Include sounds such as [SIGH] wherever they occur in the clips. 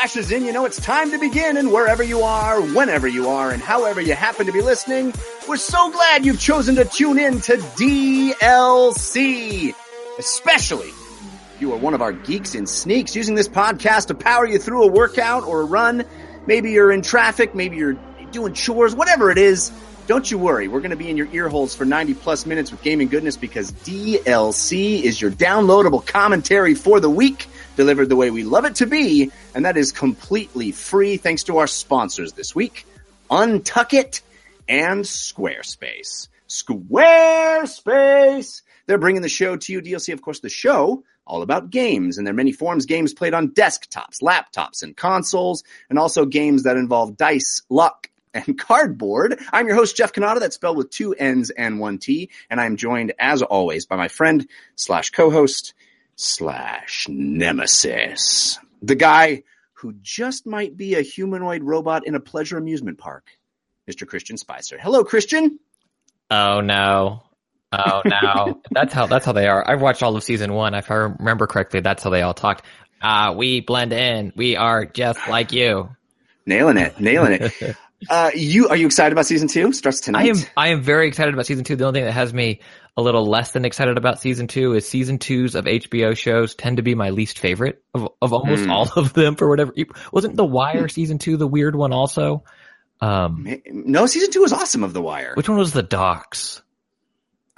crashes in, you know it's time to begin. And wherever you are, whenever you are, and however you happen to be listening, we're so glad you've chosen to tune in to DLC. Especially if you are one of our geeks in sneaks using this podcast to power you through a workout or a run. Maybe you're in traffic, maybe you're doing chores, whatever it is. Don't you worry. We're going to be in your ear holes for 90 plus minutes with gaming goodness because DLC is your downloadable commentary for the week delivered the way we love it to be, and that is completely free thanks to our sponsors this week, Untuckit and Squarespace. Squarespace! They're bringing the show to you. DLC, of course, the show all about games and their many forms, games played on desktops, laptops, and consoles, and also games that involve dice, luck, and cardboard. I'm your host, Jeff Cannata, that's spelled with two N's and one T, and I'm joined, as always, by my friend slash co-host, slash nemesis. The guy who just might be a humanoid robot in a pleasure amusement park, Mr. Christian Spicer. Hello, Christian. Oh no. Oh no. [LAUGHS] that's how that's how they are. I've watched all of season one. If I remember correctly, that's how they all talked. Ah, we blend in. We are just like you. Nailing it. Nailing it. [LAUGHS] Uh, you are you excited about season two? Starts tonight. I am I am very excited about season two. The only thing that has me a little less than excited about season two is season twos of HBO shows tend to be my least favorite of of almost Hmm. all [LAUGHS] of them for whatever. Wasn't The Wire season two the weird one also? Um, No, season two was awesome of The Wire. which one was the Docs?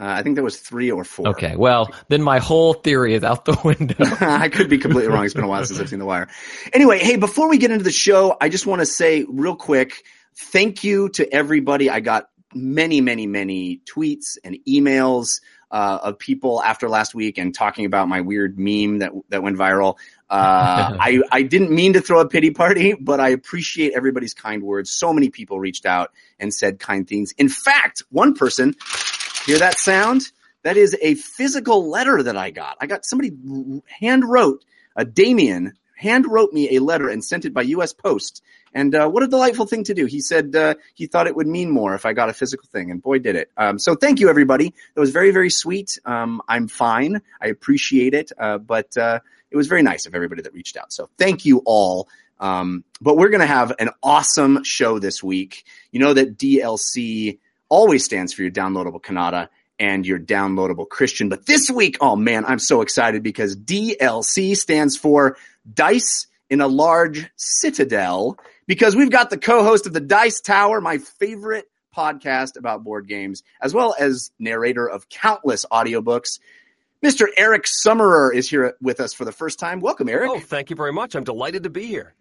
Uh, I think there was three or four. Okay, well then my whole theory is out the [LAUGHS] window. [LAUGHS] I could be completely wrong. It's been a while since I've seen The Wire. Anyway, hey, before we get into the show, I just want to say real quick, thank you to everybody. I got many, many, many tweets and emails uh, of people after last week and talking about my weird meme that that went viral. Uh, [LAUGHS] I I didn't mean to throw a pity party, but I appreciate everybody's kind words. So many people reached out and said kind things. In fact, one person, hear that sound? That is a physical letter that I got. I got somebody hand wrote, uh, Damien hand wrote me a letter and sent it by U.S. Post. And uh, what a delightful thing to do. He said uh, he thought it would mean more if I got a physical thing, and boy, did it. Um, so thank you, everybody. That was very, very sweet. Um, I'm fine. I appreciate it. Uh, but uh, it was very nice of everybody that reached out. So thank you all. Um, but we're going to have an awesome show this week. You know that DLC always stands for your downloadable Cannata and your downloadable Christian. But this week, oh man, I'm so excited because DLC stands for Dice in a Large Citadel because we've got the co-host of the Dice Tower, my favorite podcast about board games, as well as narrator of countless audiobooks. Mr. Eric Summerer is here with us for the first time. Welcome, Eric. Oh, thank you very much. I'm delighted to be here.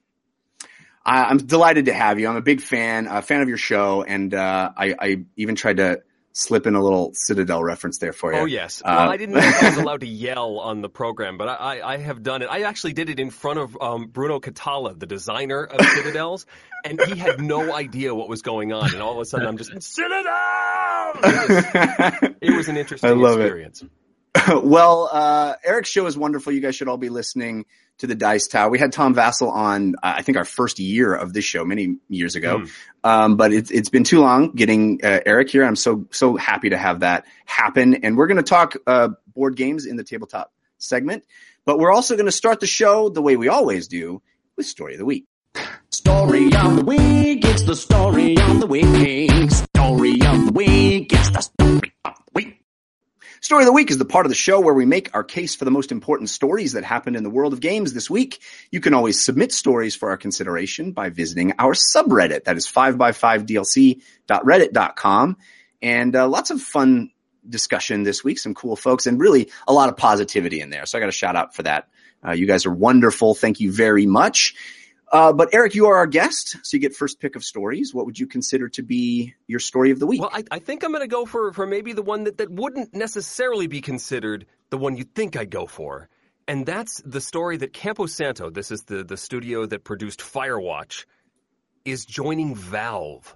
I'm delighted to have you. I'm a big fan, a fan of your show, and uh, I, I even tried to slip in a little Citadel reference there for you. Oh, yes. Uh, well, I didn't know if I was [LAUGHS] allowed to yell on the program, but I, I, I have done it. I actually did it in front of um, Bruno Cathala, the designer of [LAUGHS] Citadels, and he had no idea what was going on. And all of a sudden, I'm just, Citadel! It was, it was an interesting [LAUGHS] I love it. Experience. [LAUGHS] well, uh, Eric's show is wonderful. You guys should all be listening to the Dice Tower. We had Tom Vasel on, uh, I think, our first year of this show many years ago. Hmm. Um, but it's it's been too long getting uh, Eric here. I'm so so happy to have that happen. And we're going to talk uh, board games in the tabletop segment. But we're also going to start the show the way we always do with story of the week. Story of the week, it's the story of the week. Story of the week, it's the story of the week. Story of the Week is the part of the show where we make our case for the most important stories that happened in the world of games this week. You can always submit stories for our consideration by visiting our subreddit. That is 5x5dlc.reddit.com. And uh, lots of fun discussion this week, some cool folks, and really a lot of positivity in there. So I got a shout out for that. Uh, you guys are wonderful. Thank you very much. Uh, but Eric, you are our guest, so you get first pick of stories. What would you consider to be your story of the week? Well, I, I think I'm going to go for, for maybe the one that, that wouldn't necessarily be considered the one you'd think I'd go for. And that's the story that Campo Santo, this is the, the studio that produced Firewatch, is joining Valve.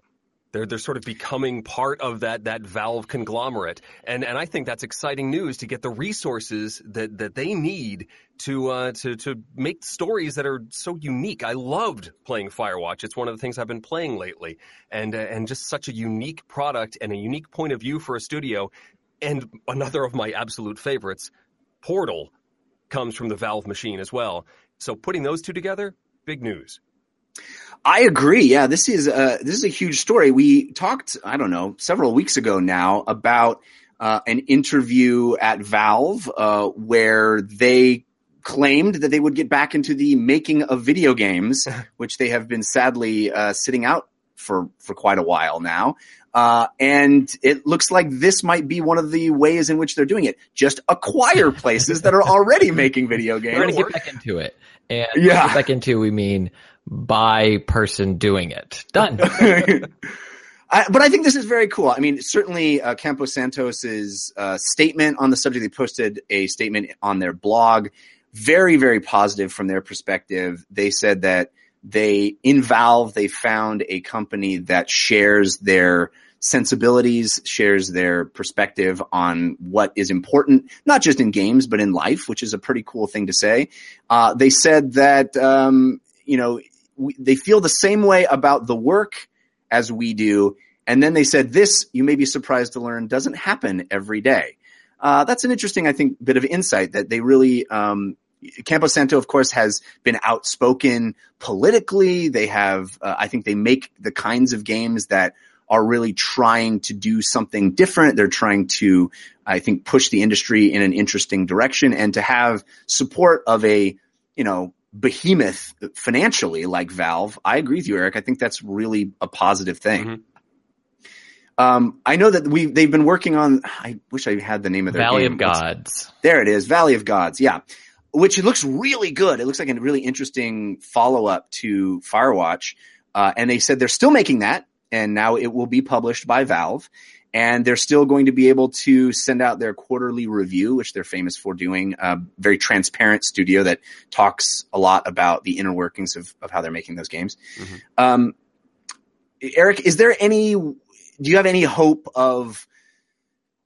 They're they're sort of becoming part of that that Valve conglomerate, and and I think that's exciting news to get the resources that that they need to uh, to to make stories that are so unique. I loved playing Firewatch. It's one of the things I've been playing lately, and uh, and just such a unique product and a unique point of view for a studio. And another of my absolute favorites, Portal, comes from the Valve machine as well. So putting those two together, big news. I agree. Yeah, this is uh, this is a huge story. We talked, I don't know, several weeks ago now about uh, an interview at Valve uh, where they claimed that they would get back into the making of video games, [LAUGHS] which they have been sadly uh, sitting out for for quite a while now. Uh, and it looks like this might be one of the ways in which they're doing it. Just acquire places that are already [LAUGHS] making video games. We're going to get back into it. And yeah. back into, we mean by person doing it. Done. [LAUGHS] I, but I think this is very cool. I mean, certainly uh, Campo Santos's uh, statement on the subject. They posted a statement on their blog, very very positive from their perspective. They said that they in Valve they found a company that shares their sensibilities, shares their perspective on what is important, not just in games but in life, which is a pretty cool thing to say. Uh, they said that um, you know we, they feel the same way about the work as we do. And then they said, this, you may be surprised to learn, doesn't happen every day. Uh, that's an interesting, I think, bit of insight that they really, um, Campo Santo, of course, has been outspoken politically. They have, uh, I think they make the kinds of games that are really trying to do something different. They're trying to, I think, push the industry in an interesting direction and to have support of a, you know, behemoth financially like Valve, I agree with you, Eric. I think that's really a positive thing. Mm-hmm. Um, I know that we they've been working on. I wish I had the name of their Valley game. of Gods. there it is, Valley of Gods. Yeah, which it looks really good. It looks like a really interesting follow up to Firewatch. Uh, and they said they're still making that, and now it will be published by Valve and they're still going to be able to send out their quarterly review, which they're famous for doing. A very transparent studio that talks a lot about the inner workings of, of how they're making those games. Mm-hmm. Um, Eric, is there any? Do you have any hope of?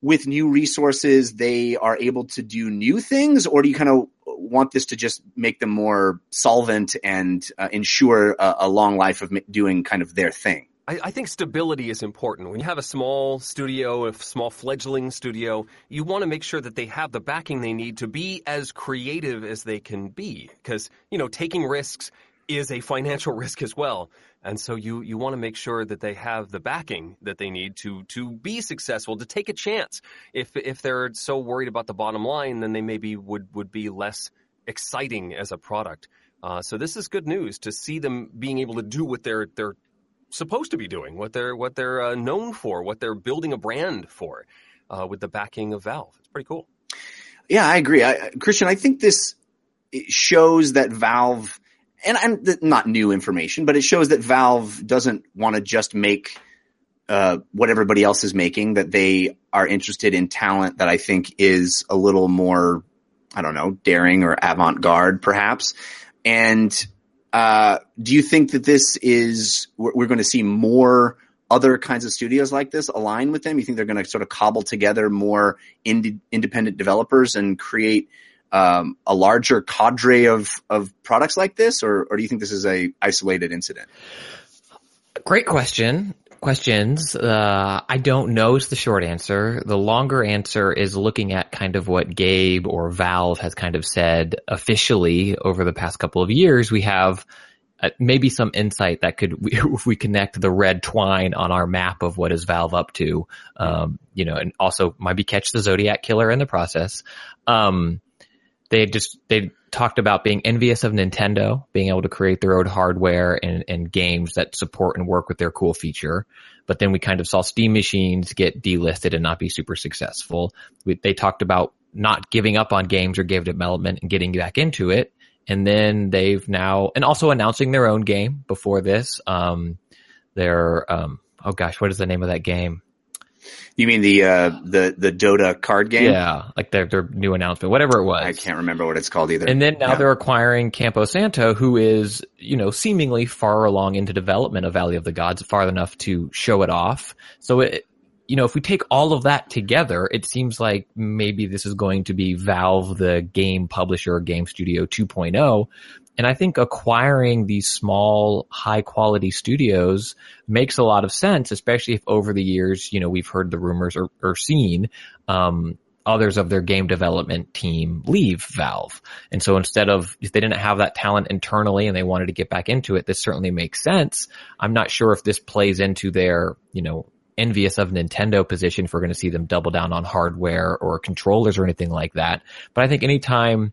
With new resources, they are able to do new things, or do you kind of want this to just make them more solvent and uh, ensure a, a long life of doing kind of their thing? I, I, think stability is important. When you have a small studio, a small fledgling studio, you want to make sure that they have the backing they need to be as creative as they can be. Because, you know, taking risks is a financial [LAUGHS] risk as well. And so you, you want to make sure that they have the backing that they need to, to be successful, to take a chance. If, if they're so worried about the bottom line, then they maybe would, would be less exciting as a product. Uh, so this is good news to see them being able to do what they're, they're supposed to be doing, what they're what they're uh, known for, what they're building a brand for, uh, with the backing of Valve. It's pretty cool. Yeah, I agree, I, Christian. I think this shows that Valve, and I'm not new information, but it shows that Valve doesn't want to just make uh, what everybody else is making. That they are interested in talent that I think is a little more, I don't know, daring or avant garde, perhaps. And uh, do you think that this is we're, we're going to see more other kinds of studios like this align with them? You think they're going to sort of cobble together more ind- independent developers and create um, a larger cadre of of products like this, or or do you think this is a isolated incident? Great question questions. Uh, I don't know is the short answer. The longer answer is looking at kind of what Gabe or Valve has kind of said officially over the past couple of years. We have uh, maybe some insight that could, [LAUGHS] if we connect the red twine on our map of what is Valve up to, um, you know, and also maybe catch the Zodiac killer in the process. Um, they just, they talked about being envious of Nintendo, being able to create their own hardware and, and games that support and work with their cool feature. But then we kind of saw Steam machines get delisted and not be super successful. We, they talked about not giving up on games or game development and getting back into it. And then they've now, and also announcing their own game before this. Um, their, um, oh gosh, what is the name of that game? You mean the uh, the the Dota card game? Yeah, like their their new announcement, whatever it was. I can't remember what it's called either. And then now Yeah. they're acquiring Campo Santo, who is, you know, seemingly far along into development of Valley of the Gods, far enough to show it off. So it, you know, if we take all of that together, it seems like maybe this is going to be Valve, the game publisher, game studio 2.0. And I think acquiring these small, high quality studios makes a lot of sense, especially if over the years, you know, we've heard the rumors or, or seen, um, others of their game development team leave Valve. And so instead of, if they didn't have that talent internally and they wanted to get back into it, this certainly makes sense. I'm not sure if this plays into their, you know, envious of Nintendo position if we're going to see them double down on hardware or controllers or anything like that. But I think anytime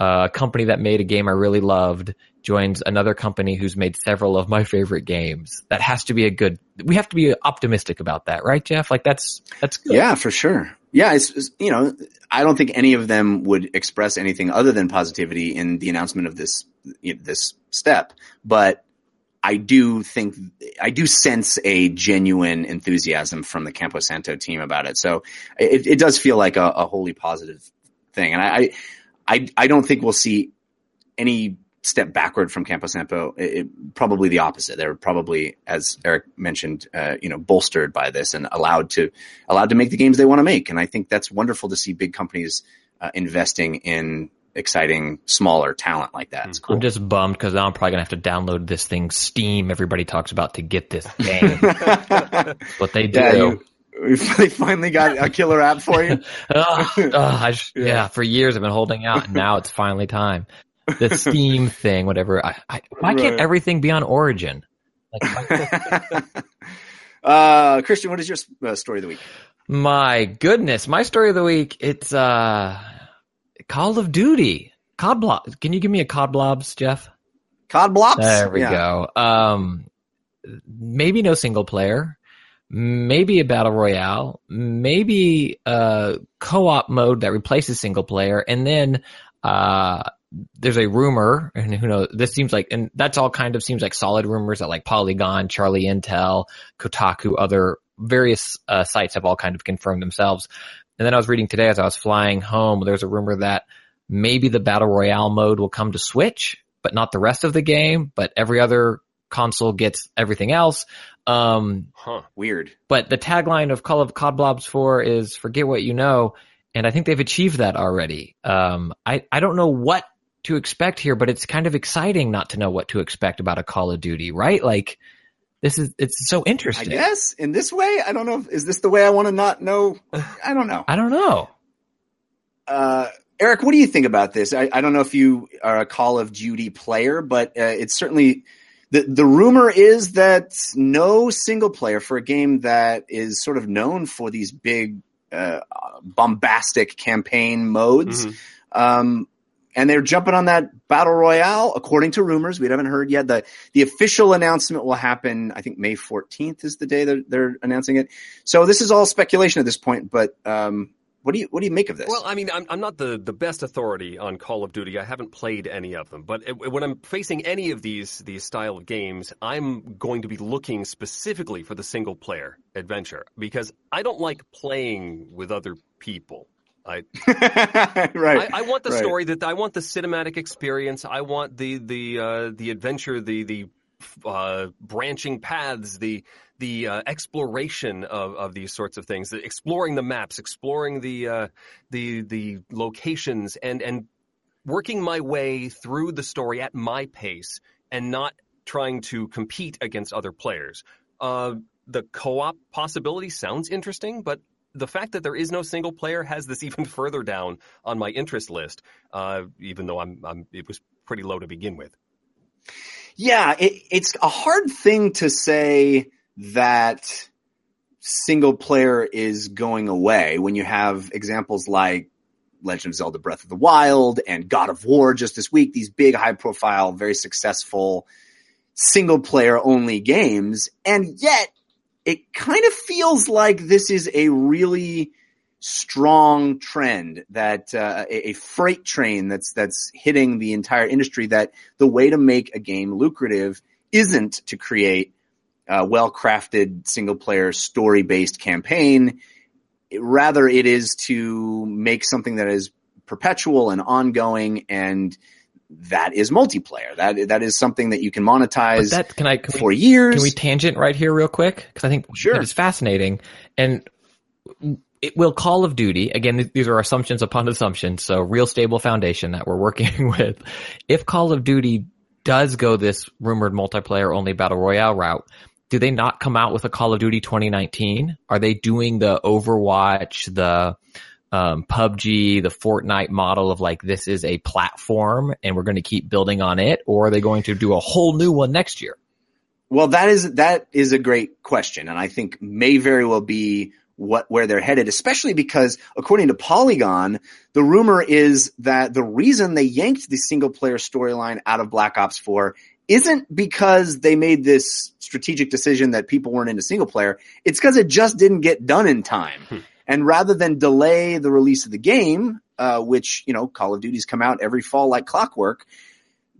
Uh, a company that made a game I really loved joins another company who's made several of my favorite games, that has to be a good, we have to be optimistic about that, right, Jeff? Like that's, that's good. Yeah, for sure. Yeah, it's, it's you know, I don't think any of them would express anything other than positivity in the announcement of this this step. But I do think I do sense a genuine enthusiasm from the Campo Santo team about it. So it, it does feel like a, a wholly positive thing, and I I I don't think we'll see any step backward from Campo Santo. It, it- probably the opposite. They're probably, as Eric mentioned, uh, you know, bolstered by this and allowed to allowed to make the games they want to make. And I think that's wonderful to see big companies uh, investing in exciting smaller talent like that. Cool. I'm just bummed because now I'm probably gonna have to download this thing Steam everybody talks about to get this [LAUGHS] game. what they do. yeah, you, they finally got a killer app for you. [LAUGHS] Ugh, ugh, I just- [LAUGHS] Yeah. yeah. for years I've been holding out, and now it's finally time. The [LAUGHS] Steam thing, whatever. I, I, why can't everything be on Origin? Like, uh, Christian, what is your uh, story of the week? my goodness, my story of the week. It's uh, Call of Duty. Cod Blobs. Can you give me a Cod Blobs, Jeff? Cod Blops. There we Yeah. go. Um, maybe no single player, maybe a battle royale, maybe a co-op mode that replaces single player, and then uh, there's a rumor, and who knows? This seems like, and that's all kind of seems like solid rumors that like Polygon, Charlie Intel, Kotaku, other various uh, sites have all kind of confirmed themselves. And then I was reading today as I was flying home, there's a rumor that maybe the battle royale mode will come to Switch, but not the rest of the game, but every other console gets everything else. Um, Huh. Weird. but the tagline of Call of Cod Blobs 4 is forget what you know. And I think they've achieved that already. Um, I, I don't know what to expect here, but it's kind of exciting not to know what to expect about a Call of Duty, right? Like this is, it's so I interesting. guess in this way, I don't know. If, is this the way I want to not know? [SIGHS] I don't know. I don't know. Uh, Eric, what do you think about this? I, I don't know if you are a Call of Duty player, but uh, it's certainly the the rumor is that no single player for a game that is sort of known for these big uh, bombastic campaign modes. Mhm. Um, and they're jumping on that battle royale, according to rumors. We haven't heard yet. the The official announcement will happen. I think May fourteenth is the day that they're announcing it. So this is all speculation at this point. But um, what do you what do you make of this? Well, I mean, I'm, I'm not the, the best authority on Call of Duty. I haven't played any of them, but it, when I'm facing any of these these style of games, I'm going to be looking specifically for the single player adventure because I don't like playing with other people. I [LAUGHS] right. I, I want the right. story that I want the cinematic experience. I want the the uh, the adventure, the the uh, branching paths, the the uh, exploration of, of these sorts of things, exploring the maps, exploring the uh, the the locations, and and working my way through the story at my pace, and not trying to compete against other players. Uh, the co-op possibility sounds interesting, but the fact that there is no single player has this [LAUGHS] even further down on my interest list, uh, even though I'm, I'm, it was pretty low to begin with. Yeah, it, it's a hard thing to say that single player is going away when you have examples like Legend of Zelda Breath of the Wild and God of War just this week, these big high profile, very successful single player only games. And yet it kind of feels like this is a really strong trend that uh, a, a freight train that's that's hitting the entire industry that the way to make a game lucrative isn't to create a well-crafted single player story based campaign. Rather it is to make something that is perpetual and ongoing and that is multiplayer. That that is something that you can But monetize that can I can for we, years. can we tangent right here real quick? Because I think Sure. it's fascinating. And it will Call of Duty again. These are assumptions upon assumptions, so real stable foundation that we're working [LAUGHS] with. If Call of Duty does go this rumored multiplayer only battle royale route, do they not come out with a Call of Duty 2019? Are they doing the Overwatch, the um, PUBG, the Fortnite model of like this is a platform and we're going to keep building on it, or are they going to do a whole new one next year? Well, that is that is a great question, and I think may very well be what where they're headed, especially because according to Polygon, the rumor is that the reason they yanked the single player storyline out of Black Ops 4 isn't because they made this strategic decision that people weren't into single player. It's because it just didn't get done in time. And rather than delay the release of the game, uh, which, you know, Call of Duty's come out every fall like clockwork,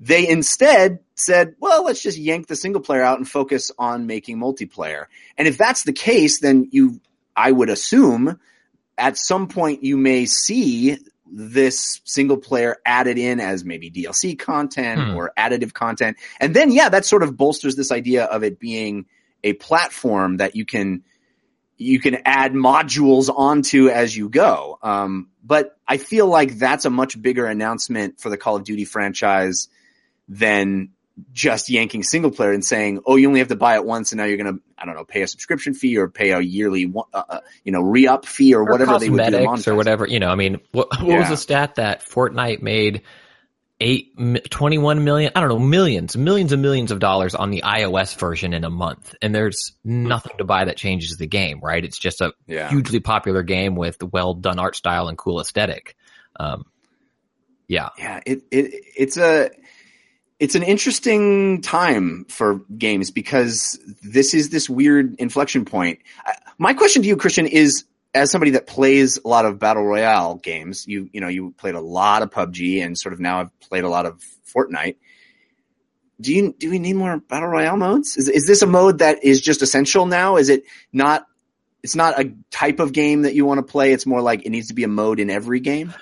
they instead said, well, let's just yank the single player out and focus on making multiplayer. And if that's the case, then you, I would assume at some point you may see this single player added in as maybe DLC content Hmm. or additive content. And then, yeah, that sort of bolsters this idea of it being a platform that you can, you can add modules onto as you go. Um, but I feel like that's a much bigger announcement for the Call of Duty franchise than just yanking single player and saying, "Oh, you only have to buy it once, and now you're going to, I don't know, pay a subscription fee or pay a yearly, uh, uh, you know, re-up fee or, or whatever they would do or whatever. You know, I mean, what, what was the stat that Fortnite made eight, 21 million, I don't know, millions, millions and millions of dollars on the iOS version in a month. And there's nothing to buy that changes the game, right? It's just a Yeah. hugely popular game with well done art style and cool aesthetic. Um, yeah. Yeah, it, it it's a it's an interesting time for games because this is this weird inflection point. My question to you, Christian, is as somebody that plays a lot of battle royale games, you you know you played a lot of PUBG and sort of now I've played a lot of Fortnite. Do you do we need more battle royale modes? Is is this a mode that is just essential now? Is it not? It's not a type of game that you want to play. It's more like it needs to be a mode in every game.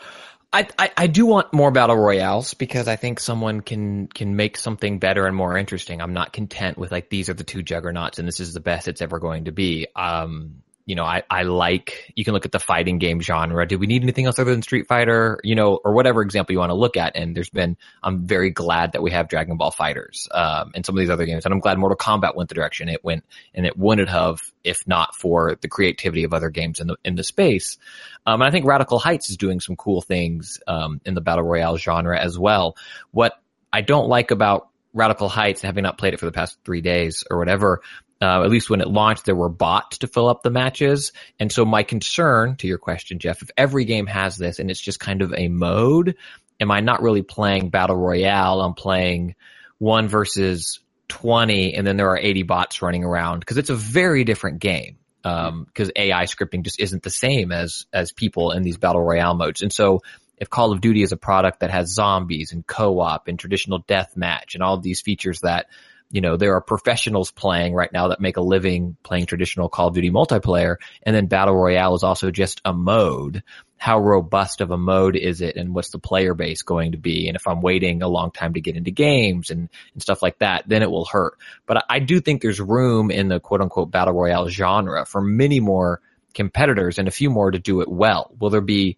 I, I, I do want more battle royales because I think someone can can make something better and more interesting. I'm not content with like these are the two juggernauts and this is the best it's ever going to be. Um, you know, I, I like you can look at the fighting game genre. Do we need anything else other than Street Fighter? You know, or whatever example you want to look at. And there's been I'm very glad that we have Dragon Ball FighterZ um, and some of these other games. And I'm glad Mortal Kombat went the direction it went, and it wouldn't have if not for the creativity of other games in the in the space. Um, and I think Radical Heights is doing some cool things um, in the battle royale genre as well. What I don't like about Radical Heights, having not played it for the past three days or whatever, uh, at least when it launched, there were bots to fill up the matches. And so my concern to your question, Jeff, if every game has this and it's just kind of a mode, am I not really playing battle royale? I'm playing one versus 20 and then there are 80 bots running around because it's a very different game. Um, because AI scripting just isn't the same as, as people in these battle royale modes. And so if Call of Duty is a product that has zombies and co-op and traditional deathmatch and all these features that, you know, there are professionals playing right now that make a living playing traditional Call of Duty multiplayer. And then Battle Royale is also just a mode. How robust of a mode is it? And what's the player base going to be? And if I'm waiting a long time to get into games and, and stuff like that, then it will hurt. But I, I do think there's room in the quote unquote Battle Royale genre for many more competitors and a few more to do it well. Will there be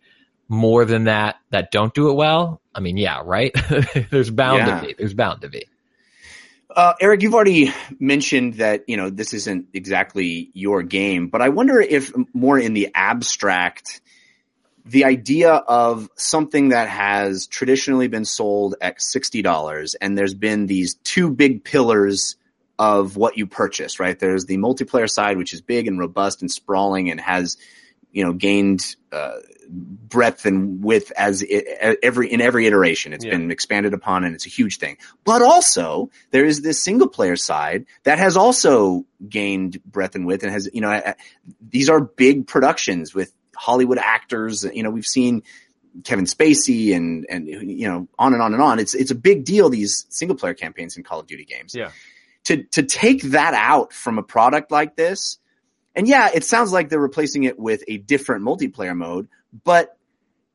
more than that that don't do it well? I mean, yeah, right? [LAUGHS] there's bound Yeah. to be. There's bound to be. Uh, Eric, you've already mentioned that you know this isn't exactly your game, but I wonder if more in the abstract, the idea of something that has traditionally been sold at $60 and there's been these two big pillars of what you purchase, right? There's the multiplayer side, which is big and robust and sprawling and has, you know, gained, uh, breadth and width as it, every in every iteration. It's Yeah. been expanded upon, and it's a huge thing. But also, there is this single player side that has also gained breadth and width, and has you know uh, these are big productions with Hollywood actors. You know, we've seen Kevin Spacey and and you know on and on and on. It's it's a big deal these single player campaigns in Call of Duty games. Yeah. To to take that out from a product like this, and yeah, it sounds like they're replacing it with a different multiplayer mode, but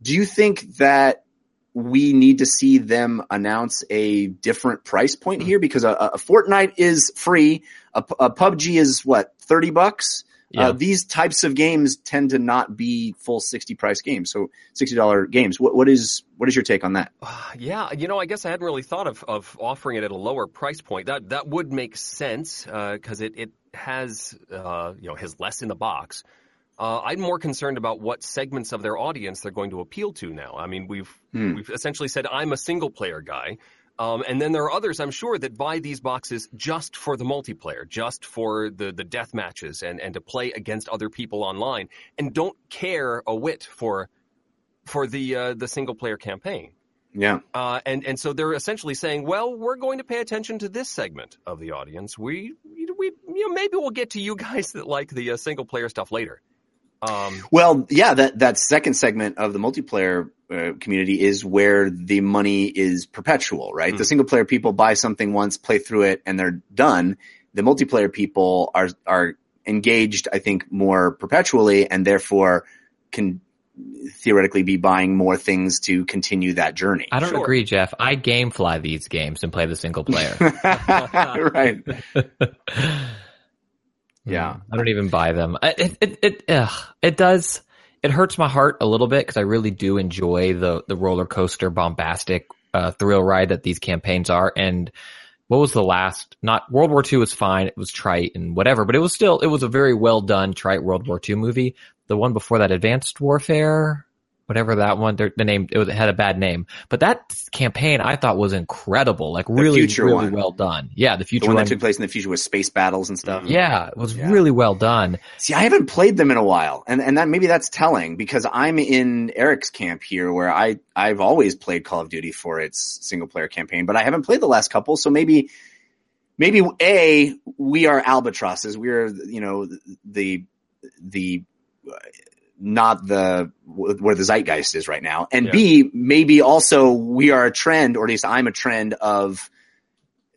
do you think that we need to see them announce a different price point Hmm. here? Because a, a Fortnite is free, a, a PUBG is what, 30 bucks? Yeah. Uh, these types of games tend to not be full 60 price games. So $60 games. What, what is, what is your take on that? Yeah, you know, I guess I hadn't really thought of, of offering it at a lower price point. That that would make sense because it it has uh, you know has less in the box. Uh, I'm more concerned about what segments of their audience they're going to appeal to now. I mean, we've Hmm. we've essentially said I'm a single player guy, um, and then there are others I'm sure that buy these boxes just for the multiplayer, just for the the death matches and and to play against other people online, and don't care a whit for for the uh, the single player campaign. Yeah. Uh, and and so they're essentially saying, well, we're going to pay attention to this segment of the audience. We we you know maybe we'll get to you [LAUGHS] guys that like the uh, single player stuff later. Um, Well, yeah, that, that second segment of the multiplayer uh, community is where the money is perpetual, right? The Mhm. single player people buy something once, play through it, and they're done. The multiplayer people are, are engaged, I think, more perpetually and therefore can theoretically be buying more things to continue that journey. I don't Sure. agree, Jeff. I gamefly these games and play the single player. [LAUGHS] right. [LAUGHS] Yeah. Mm, I don't even buy them. It it it ugh, it does. It hurts my heart a little bit because I really do enjoy the the roller coaster bombastic uh, thrill ride that these campaigns are. And what was the last? Not World War II was fine. It was trite and whatever, but it was still it was a very well done trite World War II movie. The one before that, Advanced Warfare. Whatever that one, the the name it, was, it had a bad name, but that campaign I thought was incredible, like really, really one. well done. Yeah, the The future one one. that took place in the future with space battles and stuff. yeah, it was Yeah. really well done. See, I haven't played them in a while, and and that maybe that's telling because I'm in Eric's camp here, where I I've always played Call of Duty for its single player campaign, but I haven't played the last couple. So maybe maybe a we are albatrosses. We are you know the the not the where the zeitgeist is right now, and Yeah. b maybe also we are a trend, or at least I'm a trend of.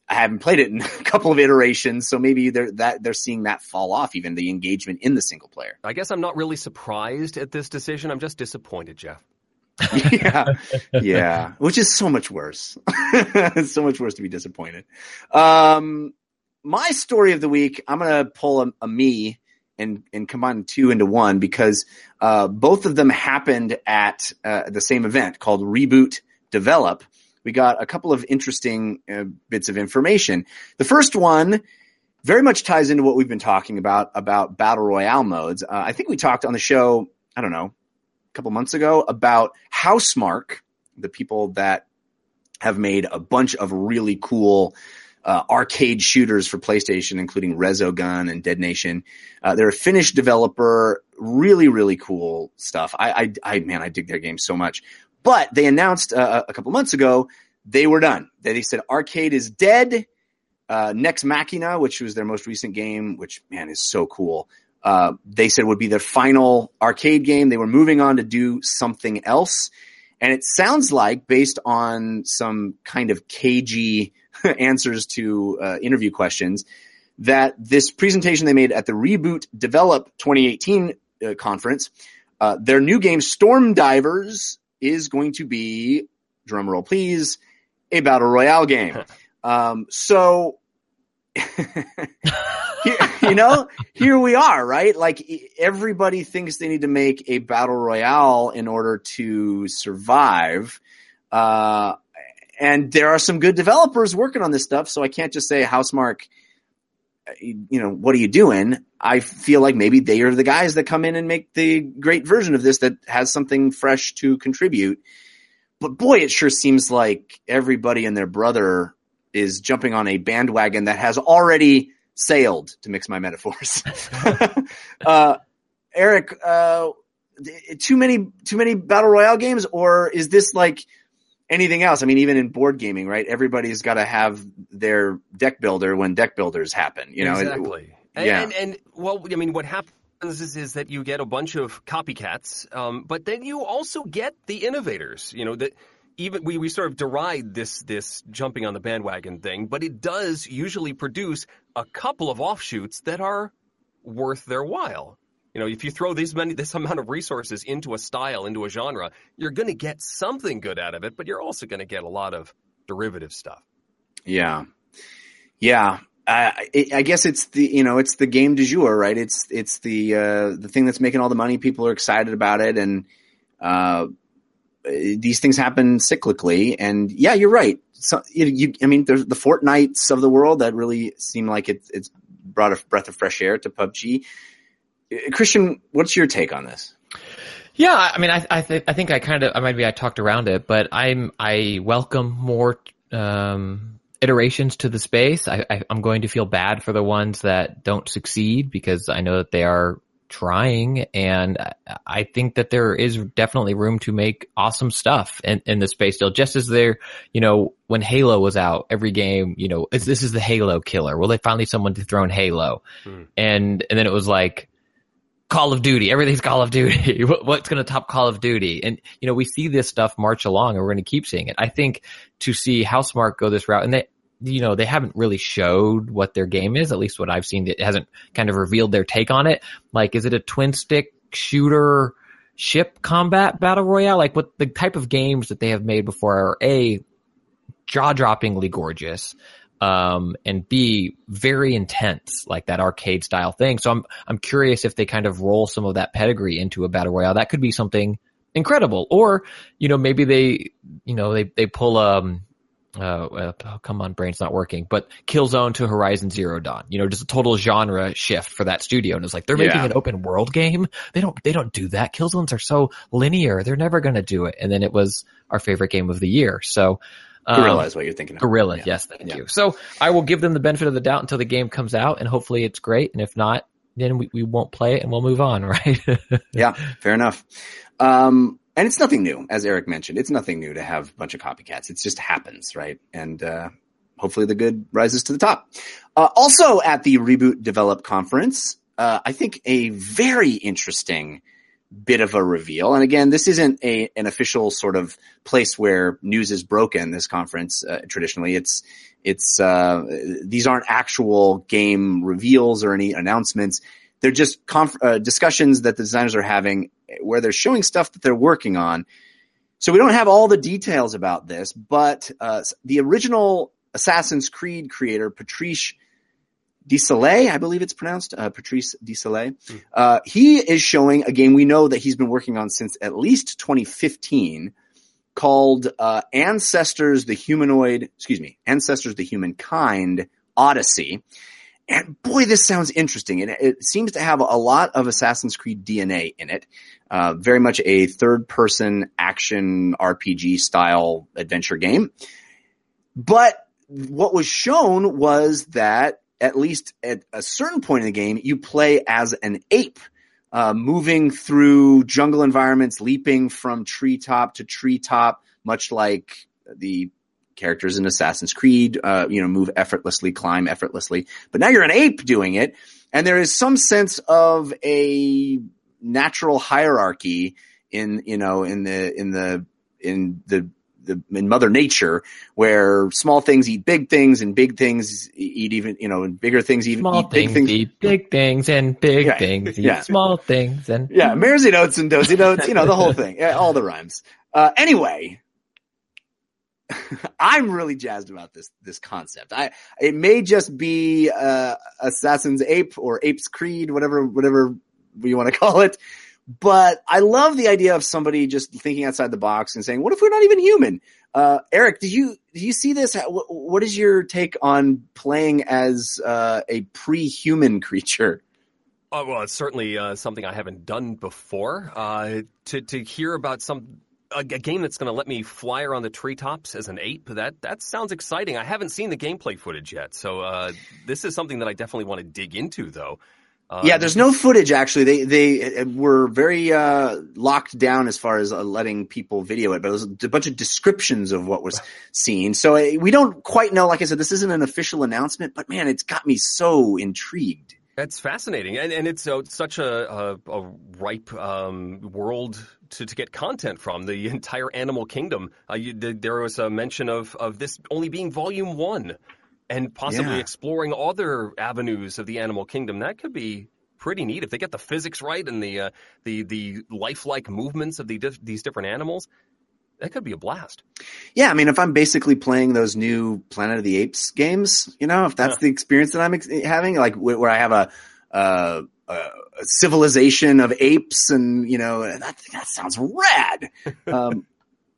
I haven't played it in [LAUGHS] a couple of iterations, so maybe they're that they're seeing that fall off, even the engagement in the single player. I guess I'm not really surprised at this decision. I'm just disappointed, Jeff. [LAUGHS] yeah, yeah, which is so much worse. [LAUGHS] it's so much worse to be disappointed. Um, my story of the week, I'm gonna pull a, a me and and combine two into one because uh, both of them happened at uh, the same event called Reboot Develop. We got a couple of interesting uh, bits of information. The first one very much ties into what we've been talking about about battle royale modes. Uh, I think we talked on the show. I don't know a couple months ago about Housemarque, the people that have made a bunch of really cool uh, arcade shooters for PlayStation, including Resogun and Dead Nation. Uh, they're a Finnish developer, really, really cool stuff. I, I, I man, I dig their games so much. But they announced uh, a couple months ago they were done. They, they said arcade is dead. Uh, Nex Machina, which was their most recent game, which man is so cool. Uh, they said would be their final arcade game. They were moving on to do something else. And it sounds like, based on some kind of cagey [LAUGHS] answers to uh, interview questions, that this presentation they made at the Reboot Develop 2018 uh, conference, uh, their new game Stormdivers is going to be, drum roll please, a battle royale game. [LAUGHS] Um, so, [LAUGHS] here, you know, here we are, right? Like everybody thinks they need to make a battle royale in order to survive. Uh, and there are some good developers working on this stuff. So I can't just say Housemarque you know, what are you doing? I feel like maybe they are the guys that come in and make the great version of this that has something fresh to contribute. But boy, it sure seems like everybody and their brother is jumping on a bandwagon that has already sailed, to mix my metaphors. [LAUGHS] [LAUGHS] uh, Eric, uh, too many, too many battle royale games, or is this like anything else? I mean, even in board gaming, right? Everybody's got to have their deck builder when deck builders happen. You know, exactly. And, yeah. and, and well, I mean, what happens is, is that you get a bunch of copycats, um, but then you also get the innovators. You know that even we, we sort of deride this this jumping on the bandwagon thing, but it does usually produce a couple of offshoots that are worth their while. You know, if you throw this many this [LAUGHS] amount of resources into a style, into a genre, you're going to get something good out of it, but you're also going to get a lot of derivative stuff. Yeah, yeah. I guess it's the you know it's the game du jour, right? It's it's the uh, the thing that's making all the money. People are excited about it, and uh, these things happen cyclically. And yeah, you're right. So you, you I mean, there's the Fortnites of the world that really seem like it, it's brought a breath of fresh air to PUBG. Christian, what's your take on this? Yeah, I mean, I I, th- I think I kind of I maybe I talked around it, but I'm I welcome more um, iterations to the space. I, I I'm going to feel bad for the ones that don't succeed because I know that they are trying and I think that there is definitely room to make awesome stuff in, in the space still just as there you know when Halo was out every game you know is this is the Halo killer well they finally someone dethrone Halo Hmm. and and then it was like Call of Duty everything's Call of Duty [LAUGHS] what's going to top Call of Duty and you know we see this stuff march along and we're going to keep seeing it I think to see Housemarque go this route and they you know, they haven't really showed what their game is, at least what I've seen. It hasn't kind of revealed their take on it. Like, is it a twin stick shooter ship combat battle royale? Like what the type of games that they have made before are A, jaw droppingly gorgeous. Um, and B, very intense, like that arcade style thing. So I'm, I'm curious if they kind of roll some of that pedigree into a battle royale. That could be something incredible. Or, you know, maybe they, you know, they, they pull, um, uh, uh, oh, come on, brain's not working, but Killzone to Horizon Zero Dawn, you know, just a total genre shift for that studio. And it's like, they're making Yeah. an open world game. They don't, they don't do that. Killzones are so linear. They're never going to do it. And then it was our favorite game of the year. So, um, Guerrilla is what you're thinking of. Guerrilla, Yeah. yes, thank Yeah. you. So I will give them the benefit of the doubt until the game comes out and hopefully it's great. And if not, then we, we won't play it and we'll move on, [LAUGHS] right? Yeah, fair enough. Um, and it's nothing new, as Eric mentioned. It's nothing new to have a bunch of copycats. It just happens, right? And uh, hopefully the good rises to the top. Uh, also at the Reboot Develop conference, uh, I think a very interesting bit of a reveal. And again, this isn't a an official sort of place where news is broken. This conference uh, traditionally, it's it's uh, these aren't actual game reveals or any announcements. They're just conf- uh, discussions that the designers are having where they're showing stuff that they're working on. So we don't have all the details about this, but uh, the original Assassin's Creed creator, Patrice Désilets, I believe it's pronounced, uh, Patrice Désilets, uh, he is showing a game we know that he's been working on since at least 2015 called uh, Ancestors the Humanoid, excuse me, Ancestors the Humankind Odyssey. And boy, this sounds interesting. And it, it seems to have a lot of Assassin's Creed DNA in it. Uh, very much a third person action RPG style adventure game. But what was shown was that at least at a certain point in the game, you play as an ape, uh, moving through jungle environments, leaping from treetop to treetop, much like the characters in Assassin's Creed, uh, you know, move effortlessly, climb effortlessly. But now you're an ape doing it, and there is some sense of a natural hierarchy in, you know, in the in the in the the in Mother Nature, where small things eat big things, and big things eat even, you know, and bigger things even small eat big things, things. eat big things and big Yeah, things eat yeah. small things and Yeah, Mersey notes and dozy notes, you know, the whole thing, yeah, all the rhymes. Uh, anyway, [LAUGHS] I'm really jazzed about this this concept. I it may just be uh, Assassin's Ape or Ape's Creed, whatever whatever you want to call it, but I love the idea of somebody just thinking outside the box and saying, "What if we're not even human?" Uh, Eric, did you did you see this? What, what is your take on playing as uh, a pre-human [LAUGHS] creature? Oh, well, it's certainly uh, something I haven't done before. Uh, to to hear about some a, a game that's going to let me fly around the treetops as an ape that that sounds exciting. I haven't seen the gameplay footage yet, so uh, this is something that I definitely want to dig into, though. Um, yeah, there's no footage actually. They they were very uh, locked down as far as uh, letting people video it, but it was a bunch of descriptions of what was seen. So uh, we don't quite know. Like I said, this isn't an official announcement, but man, it's got me so intrigued. That's fascinating, and and it's uh, such a, a, a ripe um, world to, to get content from. The entire animal kingdom. Uh, you, the, there was a mention of of this only being volume one, and possibly Yeah. exploring other avenues of the animal kingdom. That could be pretty neat if they get the physics right and the uh, the the lifelike movements of the dif- these different animals. That could be a blast. Yeah, I mean, if I'm basically playing those new Planet of the Apes games, you know, if that's Huh. the experience that I'm ex- having, like wh- where I have a, uh, a civilization of apes, and you know, that that sounds rad. [LAUGHS] Um,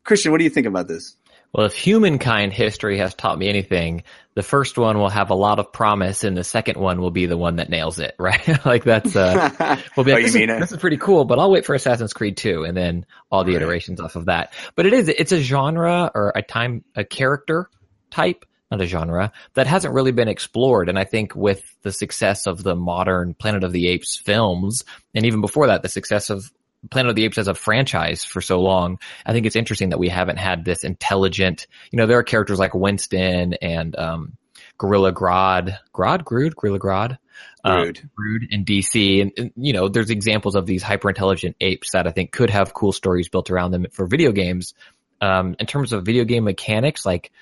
Christian, what do you think about this? Well, if humankind history has taught me anything, the first one will have a lot of promise, and the second one will be the one that nails it, [LAUGHS] right? like that's uh, [LAUGHS] We'll be Oh, like, you this, is, this is pretty cool, but I'll wait for Assassin's Creed 2 and then all the Right. iterations off of that. But it is, it's a genre or a time, a character type, not a genre that hasn't really been explored. And I think with the success of the modern Planet of the Apes films, and even before that, the success of Planet of the Apes as a franchise for so long, I think it's interesting that we haven't had this intelligent, you know, there are characters like Winston and, um, Gorilla Grodd, Grodd, Grood, Gorilla Grodd. um, Rude. Brood in DC, and, and you know, there's examples of these hyper intelligent apes that I think could have cool stories built around them for video games. Um, in terms of video game mechanics, like,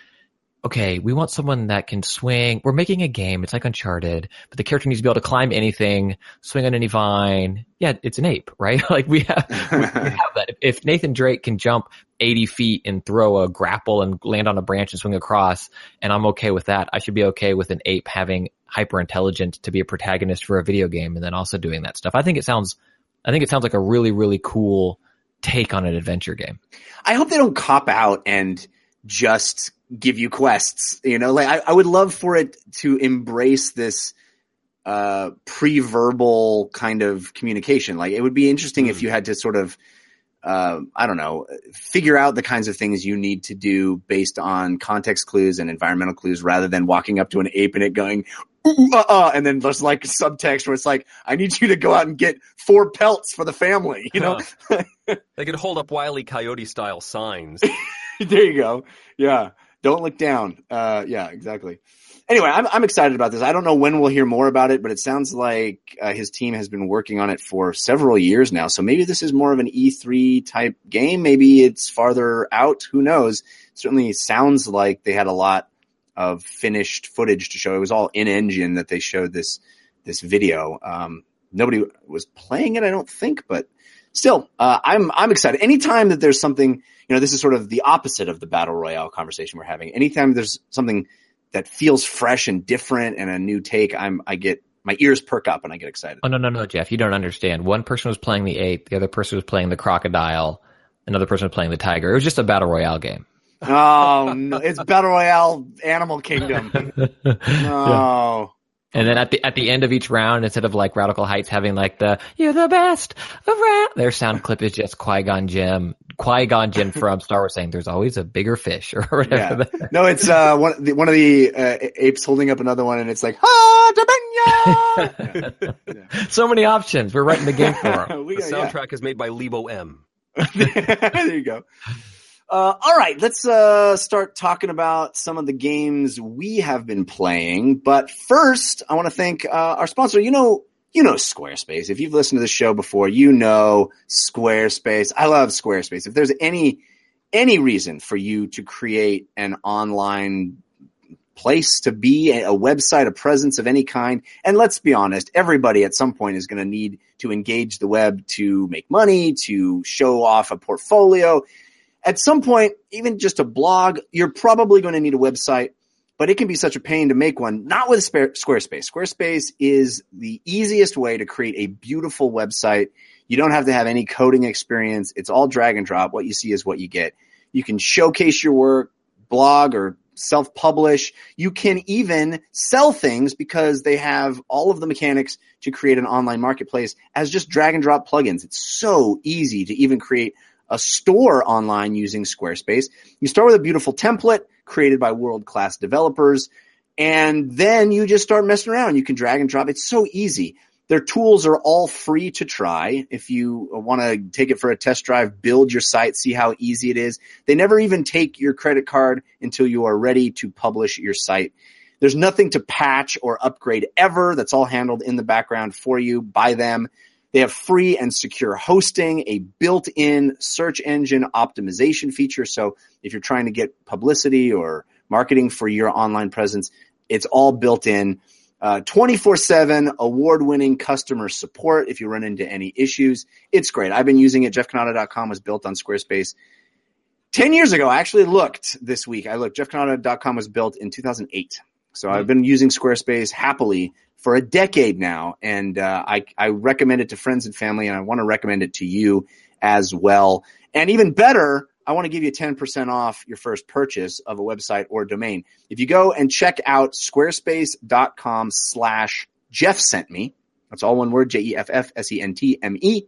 okay, we want someone that can swing. We're making a game. It's like Uncharted, but the character needs to be able to climb anything, swing on any vine. Yeah, it's an ape, right? [LAUGHS] like we have, we [LAUGHS] have that. If Nathan Drake can jump 80 feet and throw a grapple and land on a branch and swing across, and I'm okay with that, I should be okay with an ape having hyper intelligence to be a protagonist for a video game and then also doing that stuff. I think it sounds, I think it sounds like a really, really cool take on an adventure game. I hope they don't cop out and just give you quests. You know, like I, I would love for it to embrace this uh, pre-verbal kind of communication. Like it would be interesting if you had to sort of, uh, I don't know, figure out the kinds of things you need to do based on context clues and environmental clues, rather than walking up to an ape and it going. Ooh, uh, uh, and then there's like subtext where it's like, I need you to go out and get four pelts for the family, you know? [LAUGHS] They could hold up Wile E. Coyote style signs. [LAUGHS] there you go. Yeah. Don't look down. Uh, yeah, exactly. Anyway, I'm, I'm excited about this. I don't know when we'll hear more about it, but it sounds like uh, his team has been working on it for several years now. So maybe this is more of an E3 type game. Maybe it's farther out. Who knows? Certainly sounds like they had a lot of finished footage to show. It was all in engine that they showed this, this video. Um, nobody was playing it, I don't think, but still, uh, I'm, I'm excited. Anytime that there's something, you know, this is sort of the opposite of the battle royale conversation we're having. Anytime there's something that feels fresh and different and a new take, I'm I get my ears perk up and I get excited. Oh no, no, no, Jeff, you don't understand. One person was playing the ape, the other person was playing the crocodile, another person was playing the tiger. It was just a battle royale game. Oh no, it's battle royale Animal Kingdom. [LAUGHS] No. And then at the at the end of each round, instead of like Radical Heights having like the "You're the best," around, their sound clip is just Qui Gon Jinn, Qui Gon Jinn from Star Wars saying, "There's always a bigger fish" or whatever. Yeah. No, it's uh one the, one of the uh, apes holding up another one and it's like ha Dominion. [LAUGHS] so many options. We're writing the game for [LAUGHS] them. We The got- yeah. soundtrack is made by Lebo M. [LAUGHS] there you go. Uh, all right, let's uh, start talking about some of the games we have been playing. But first, I want to thank uh, our sponsor. You know, you know Squarespace. If you've listened to the show before, you know Squarespace. I love Squarespace. If there's any any reason for you to create an online place to be, a website, a presence of any kind. And let's be honest, everybody at some point is going to need to engage the web to make money, to show off a portfolio. At some point, even just a blog, you're probably going to need a website, but it can be such a pain to make one. Not with Squarespace. Squarespace is the easiest way to create a beautiful website You don't have to have any coding experience. It's all drag and drop. What you see is what you get. You can showcase your work, blog or self publish. You can even sell things because they have all of the mechanics to create an online marketplace as just drag and drop plugins. It's so easy to even create a store online using Squarespace. You start with a beautiful template created by world class developers, and then you just start messing around. You can drag and drop. It's so easy. Their tools are all free to try. If you want to take it for a test drive, build your site, see how easy it is. They never even take your credit card until you are ready to publish your site. There's nothing to patch or upgrade ever. That's all handled in the background for you by them. They have free and secure hosting, a built-in search engine optimization feature. So if you're trying to get publicity or marketing for your online presence, it's all built in. Uh, 24-7 award-winning customer support if you run into any issues. It's great. I've been using it. JeffCannata.com was built on Squarespace. 10 years ago, I actually looked this week. I looked. JeffCannata.com was built in 2008. So I've been using Squarespace happily for a decade now, and uh, I, I recommend it to friends and family, and I want to recommend it to you as well. And even better, I want to give you 10% off your first purchase of a website or domain. If you go and check out squarespace.com slash Jeff sent me, that's all one word, J-E-F-F-S-E-N-T-M-E,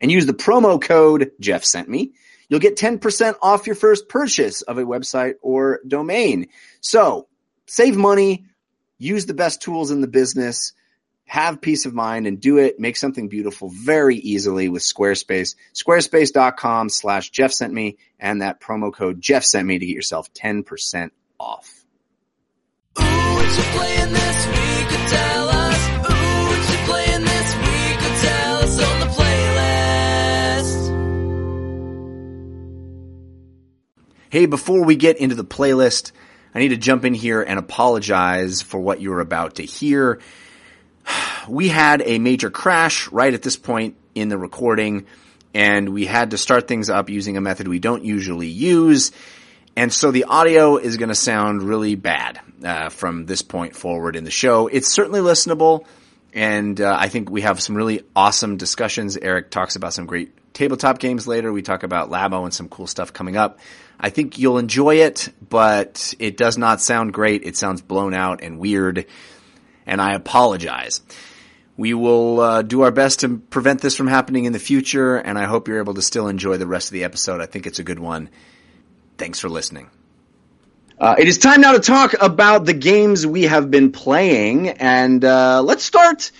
and use the promo code Jeff sent me, you'll get 10% off your first purchase of a website or domain. So save money, use the best tools in the business, have peace of mind and do it. Make something beautiful very easily with Squarespace. Squarespace.com slash Jeff sent me and that promo code Jeff sent me to get yourself 10% off. Ooh, what you playing this week? Could tell us. Ooh, what you playing this week? Could tell us on the playlist. Hey, before we get into the playlist, I need to jump in here and apologize for what you're about to hear. [SIGHS] We had a major crash right at this point in the recording, and we had to start things up using a method we don't usually use. And so the audio is going to sound really bad uh, from this point forward in the show. It's certainly listenable, and uh, I think we have some really awesome discussions. Eric talks about some great tabletop games later. We talk about Labo and some cool stuff coming up. I think you'll enjoy it, but it does not sound great. It sounds blown out and weird, and I apologize. We will uh, do our best to prevent this from happening in the future, and I hope you're able to still enjoy the rest of the episode. I think it's a good one. Thanks for listening. Uh, it is time now to talk about the games we have been playing, and uh, let's start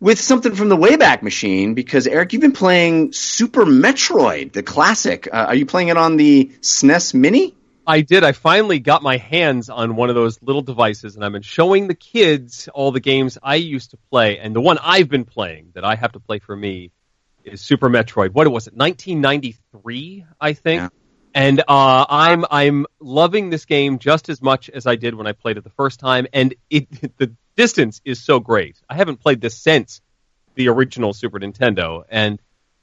with something from the Wayback Machine because Eric, you've been playing Super Metroid, the classic. Uh, are you playing it on the SNES Mini? I did. I finally got my hands on one of those little devices, and I've been showing the kids all the games I used to play. And the one I've been playing that I have to play for me is Super Metroid. What was it? 1993, I think. Yeah. And uh, I'm I'm loving this game just as much as I did when I played it the first time. And it [LAUGHS] the distance is so great. I haven't played this since the original Super Nintendo, and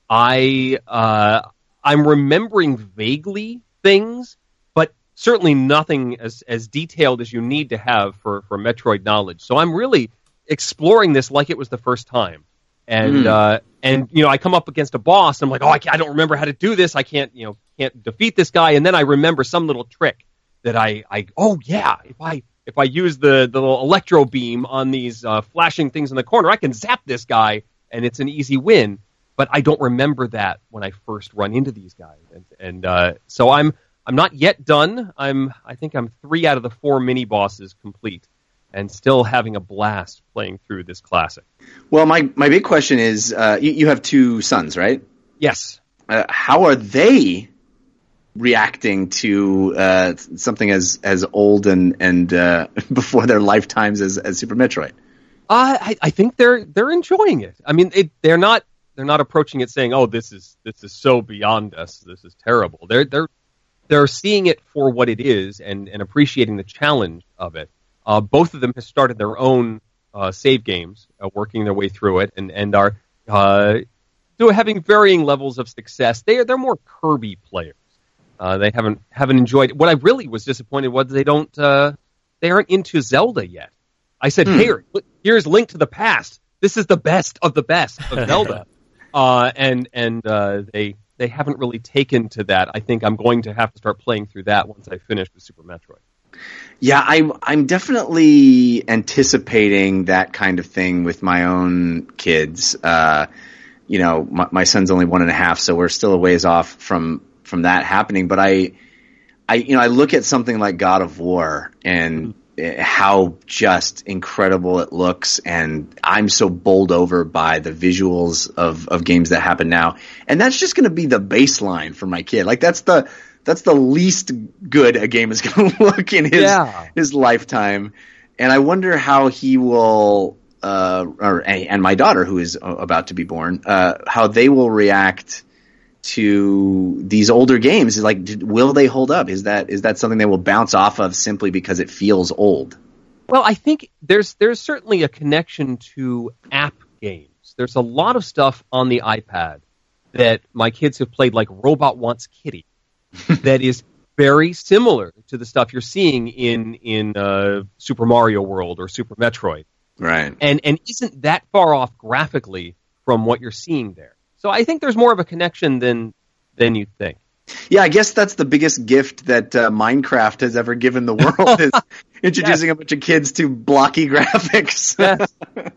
I uh, I'm remembering vaguely things, but certainly nothing as as detailed as you need to have for for Metroid knowledge. So I'm really exploring this like it was the first time, and Hmm. uh, and you know I come up against a boss. and I'm like, oh, I, can't, I don't remember how to do this. I can't you know can't defeat this guy, and then I remember some little trick that I I oh yeah if I if I use the the little electro beam on these uh, flashing things in the corner, I can zap this guy, and it's an easy win. But I don't remember that when I first run into these guys, and, and uh, so I'm I'm not yet done. I'm I think I'm three out of the four mini bosses complete, and still having a blast playing through this classic. Well, my, my big question is, uh, you, you have two sons, right? Yes, Uh, how are they reacting to uh, something as as old and and uh, [LAUGHS] before their lifetimes as, as Super Metroid? Uh, I, I think they're they're enjoying it. I mean, it, they're not they're not approaching it saying, "Oh, this is this is so beyond us. This is terrible." They're they're they're seeing it for what it is and and appreciating the challenge of it. Uh, both of them have started their own uh, save games, uh, working their way through it, and and are uh, having varying levels of success. They are they're more Kirby players. Uh, they haven't haven't enjoyed. What I really was disappointed was they don't uh, they aren't into Zelda yet. I said, Hmm. here, here's Link to the Past. This is the best of the best of [LAUGHS] Zelda. uh, and and uh, they they haven't really taken to that. I think I'm going to have to start playing through that once I finish with Super Metroid. Yeah, I'm I'm definitely anticipating that kind of thing with my own kids. Uh, you know, my, my son's only one and a half, so we're still a ways off from from that happening. But I, I you know, I look at something like God of War and eh, how just incredible it looks, and I'm so bowled over by the visuals of of games that happen now, and that's just going to be the baseline for my kid. Like that's the that's the least good a game is [LAUGHS] going to look in his Yeah. his lifetime, and I wonder how he will, uh, or and my daughter who is about to be born, uh, how they will react to these older games. Is like, will they hold up? Is that is that something they will bounce off of simply because it feels old? Well, I think there's there's certainly a connection to app games. There's a lot of stuff on the iPad that my kids have played, like Robot Wants Kitty, [LAUGHS] that is very similar to the stuff you're seeing in in uh, Super Mario World or Super Metroid, Right. and and isn't that far off graphically from what you're seeing there. So I think there's more of a connection than than you think. Yeah, I guess that's the biggest gift that uh, Minecraft has ever given the world [LAUGHS] is introducing a bunch of kids to blocky graphics. Yes. [LAUGHS]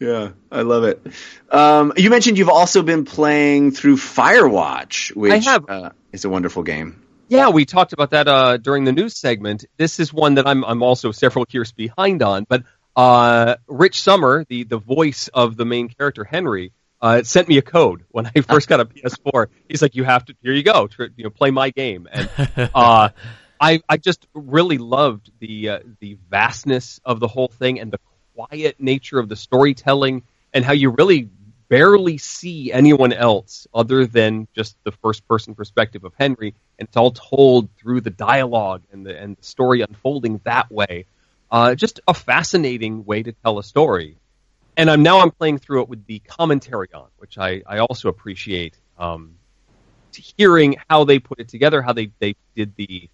yeah, I love it. Um, you mentioned you've also been playing through Firewatch, which have. Uh, is a wonderful game. Yeah, we talked about that uh, during the news segment. This is one that I'm I'm also several years behind on, but uh, Rich Sommer, the the voice of the main character Henry, uh, sent me a code when I first got a PS4. He's like, "You have to. Here you go. Tr- you know, play my game." And uh, [LAUGHS] I I just really loved the uh, the vastness of the whole thing and the quiet nature of the storytelling and how you really barely see anyone else other than just the first person perspective of Henry, and it's all told through the dialogue and the and the story unfolding that way. Uh, just a fascinating way to tell a story. And I'm now I'm playing through it with the commentary on, which I, I also appreciate. Um, to hearing how they put it together, how they, they did the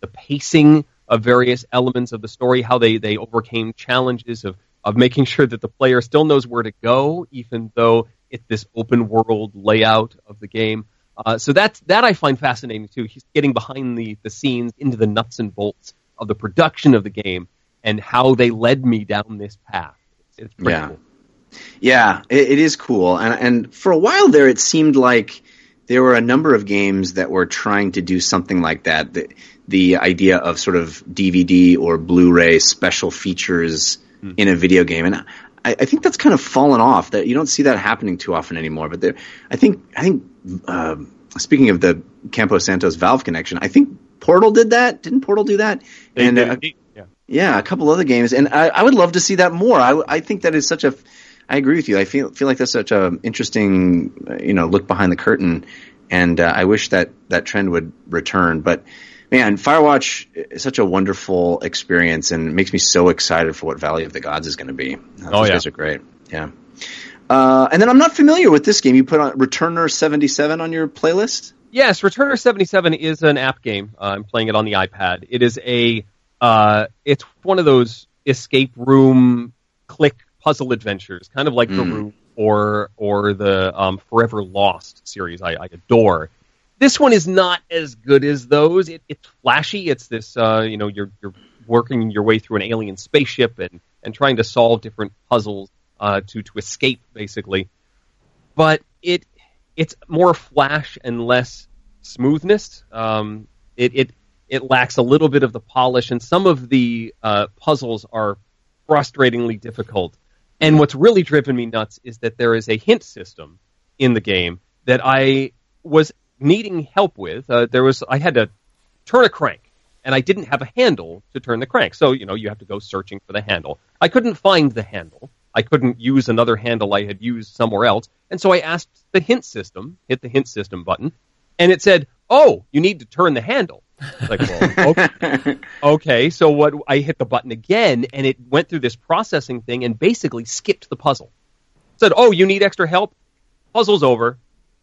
the pacing of various elements of the story, how they, they overcame challenges of, of making sure that the player still knows where to go, even though it's this open world layout of the game. Uh, so that's that I find fascinating too. He's getting behind the, the scenes into the nuts and bolts of the production of the game and how they led me down this path. It's, it's pretty Yeah. cool. Yeah, it, it is cool. And and for a while there, it seemed like there were a number of games that were trying to do something like that. The, the idea of sort of DVD or Blu-ray special features in a video game, and I, I think that's kind of fallen off. That you don't see that happening too often anymore. But there, I think I think um speaking of the Campo Santo's Valve connection, I think Portal did that. Didn't Portal do that? They and uh, yeah. yeah, a couple other games, and I, I would love to see that more. I, I think that is such a. I agree with you. I feel feel like that's such a interesting, uh, you know, look behind the curtain, and uh, I wish that that trend would return. But man, Firewatch is such a wonderful experience, and it makes me so excited for what Valley of the Gods is going to be. Those Oh, yeah. guys are great. Yeah. Uh, and then I'm not familiar with this game. You put on Returner 77 on your playlist. Yes, Returner 77 is an app game. Uh, I'm playing it on the iPad. It is a uh, it's one of those escape room click puzzle adventures, kind of like the Mm. Room or or the um, Forever Lost series. I, I adore. This one is not as good as those. It, it's flashy. It's this uh, you know you're you're working your way through an alien spaceship and and trying to solve different puzzles uh, to to escape basically. But it it's more flash and less smoothness. Um, it, it it lacks a little bit of the polish, and some of the uh, puzzles are frustratingly difficult. And what's really driven me nuts is that there is a hint system in the game that I was needing help with. Uh, there was I had to turn a crank, and I didn't have a handle to turn the crank. So you know you have to go searching for the handle. I couldn't find the handle. I couldn't use another handle I had used somewhere else, and so I asked the hint system, hit the hint system button, and it said, "Oh, you need to turn the handle." Like, well, [LAUGHS] okay. okay, so what? I hit the button again, and it went through this processing thing and basically skipped the puzzle. Said, "Oh, you need extra help? Puzzle's over,"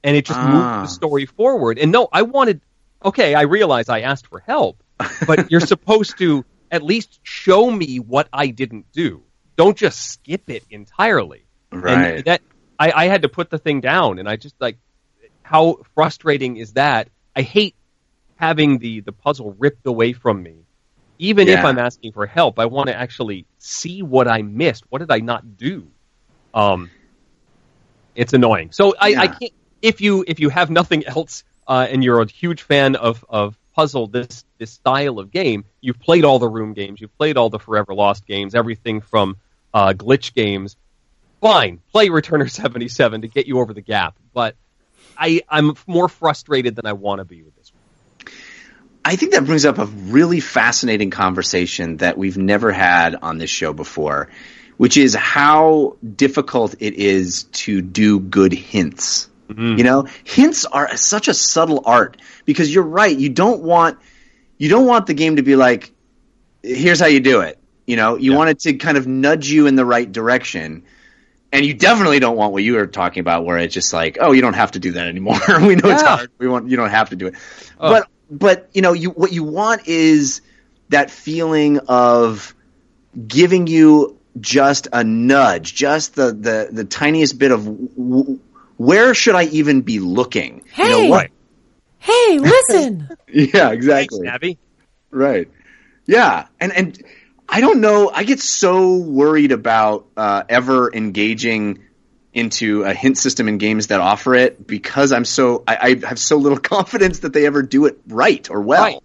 and it just Ah. moved the story forward. And no, I wanted. Okay, I realize I asked for help, but you're [LAUGHS] supposed to at least show me what I didn't do. Don't just skip it entirely. Right. And that I, I had to put the thing down, and I just like how frustrating is that? I hate having the the puzzle ripped away from me. Even if I'm asking for help, I want to actually see what I missed. What did I not do? Um, it's annoying. So I, I can't. If you if you have nothing else uh, and you're a huge fan of of puzzle this this style of game, you've played all the room games, you've played all the Forever Lost games, everything from uh, glitch games. Fine, play Returner seventy seven to get you over the gap. But I I'm more frustrated than I want to be with this. one. I think that brings up a really fascinating conversation that we've never had on this show before, which is how difficult it is to do good hints. Mm-hmm. You know, hints are such a subtle art because you're right. You don't want you don't want the game to be like, here's how you do it. You know, you want it to kind of nudge you in the right direction. And you definitely don't want what you were talking about, where it's just like, oh, you don't have to do that anymore. [LAUGHS] we know it's hard. We want you don't have to do it. Oh. But but you know, you what you want is that feeling of giving you just a nudge, just the the the tiniest bit of w- where should I even be looking? You know, Hey! what- Hey, [LAUGHS] listen. Yeah, exactly. Abby. Right. Yeah, and and I don't know. I get so worried about uh, ever engaging into a hint system in games that offer it because I'm so I, I have so little [LAUGHS] confidence that they ever do it right or well. Right.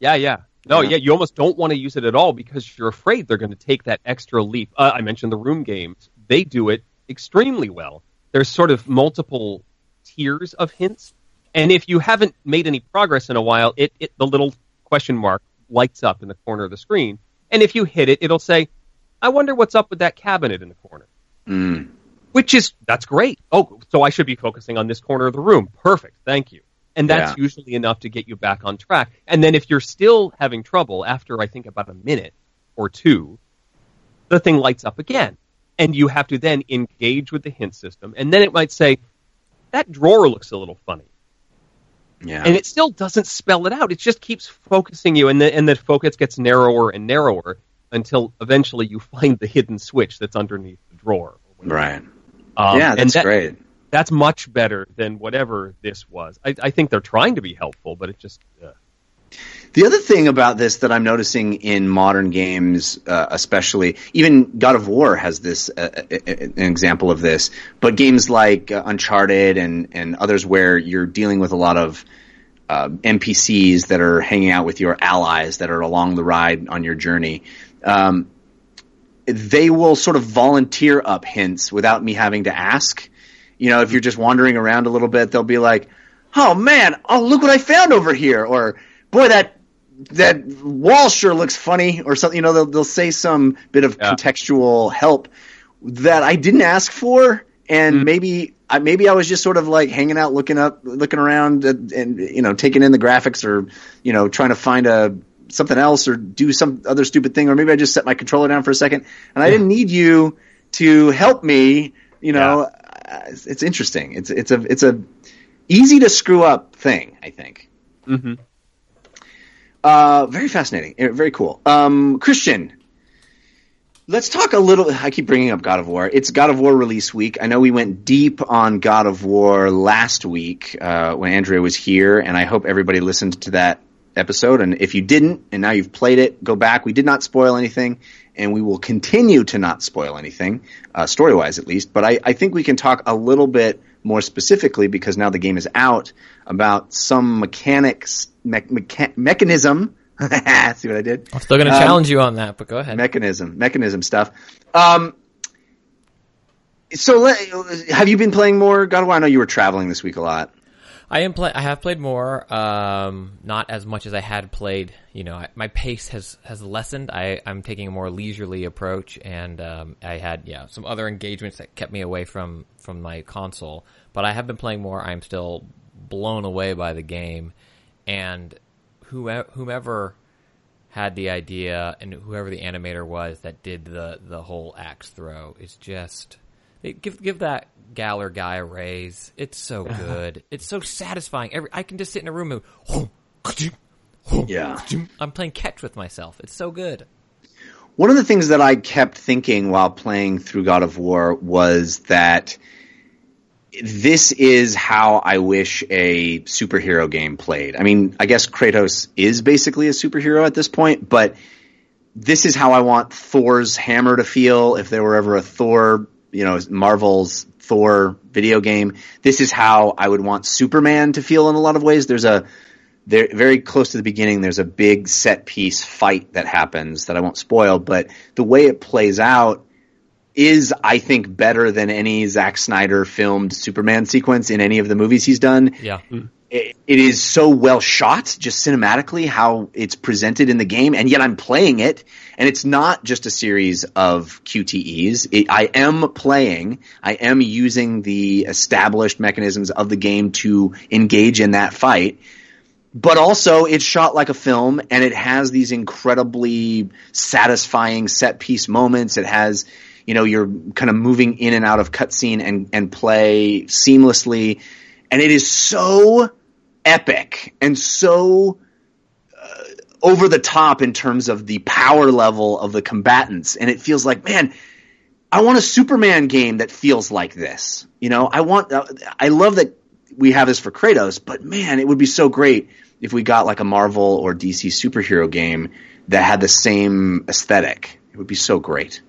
Yeah, yeah. No, Yeah. yeah. you almost don't want to use it at all because you're afraid they're going to take that extra leap. Uh, I mentioned the room games; they do it extremely well. There's sort of multiple tiers of hints, and if you haven't made any progress in a while, it, it the little question mark lights up in the corner of the screen, and if you hit it, it'll say, "I wonder what's up with that cabinet in the corner." Mm. Which is that's great. Oh, so I should be focusing on this corner of the room. Perfect. Thank you. And that's Yeah. usually enough to get you back on track. And then if you're still having trouble after I think about a minute or two, the thing lights up again. And you have to then engage with the hint system. And then it might say, that drawer looks a little funny. Yeah. And it still doesn't spell it out. It just keeps focusing you, and the, and the focus gets narrower and narrower until eventually you find the hidden switch that's underneath the drawer. right. Um, yeah, that's that- great. that's much better than whatever this was. I, I think they're trying to be helpful, but it just uh, The other thing about this that I'm noticing in modern games, uh, especially, even God of War has this uh, uh, an example of this. But games like uh, Uncharted and and others where you're dealing with a lot of uh, NPCs that are hanging out with your allies that are along the ride on your journey. Um, they will sort of volunteer up hints without me having to ask. You know, if you're just wandering around a little bit, they'll be like, "Oh man, oh look what I found over here," or "Boy, that that wall sure looks funny," or something. You know, they'll they'll say some bit of Yeah. contextual help that I didn't ask for, and Mm. maybe I maybe I was just sort of like hanging out, looking up, looking around, and, and you know, taking in the graphics, or you know, trying to find a something else, or do some other stupid thing, or maybe I just set my controller down for a second, and I didn't need you to help me. You know, uh, it's, it's interesting. It's it's a it's a easy to screw up thing. I think. mhm. Uh, very fascinating. Eh, Very cool. Um, Christian, let's talk a little. I keep bringing up God of War. It's God of War release week. I know we went deep on God of War last week uh, when Andrea was here, and I hope everybody listened to that episode. And if you didn't, and now you've played it, go back. We did not spoil anything, and we will continue to not spoil anything, uh, story wise at least. But I, I think we can talk a little bit more specifically because now the game is out about some mechanics me- mecha- mechanism. [LAUGHS] See what I did? I'm still going to Um, challenge you on that, but go ahead. Mechanism, mechanism stuff. Um, so let, have you been playing more God of War? I know you were traveling this week a lot. I am play. I have played more, um, not as much as I had played. You know, I, my pace has has lessened. I I'm taking a more leisurely approach, and um, I had yeah some other engagements that kept me away from from my console. But I have been playing more. I'm still blown away by the game, and whomever had the idea and whoever the animator was that did the the whole axe throw is just give give that Galler guy a raise. It's so [LAUGHS] good. it's so satisfying. Every I can just sit in a room and [LAUGHS] Yeah. [LAUGHS] I'm playing catch with myself. It's so good. One of the things that I kept thinking while playing through God of War was that this is how I wish a superhero game played. I mean, I guess Kratos is basically a superhero at this point, but this is how I want Thor's hammer to feel if there were ever a Thor, you know, Marvel's Thor video game. This is how I would want Superman to feel in a lot of ways. There's a there, very close to the beginning, there's a big set piece fight that happens that I won't spoil, but the way it plays out is, I think, better than any Zack Snyder filmed Superman sequence in any of the movies he's done. Yeah. Mm. It, it is so well shot, just cinematically, how it's presented in the game, and yet I'm playing it, and it's not just a series of QTEs. It, I am playing, I am using the established mechanisms of the game to engage in that fight but also it's shot like a film and it has these incredibly satisfying set piece moments. It has, you know, you're kind of moving in and out of cutscene and, and play seamlessly. And it is so epic and so uh, over the top in terms of the power level of the combatants. And it feels like, man, I want a Superman game that feels like this. You know, I want, uh, I love that we have this for Kratos, but man, it would be so great if we got like a Marvel or DC superhero game that had the same aesthetic. It would be so great.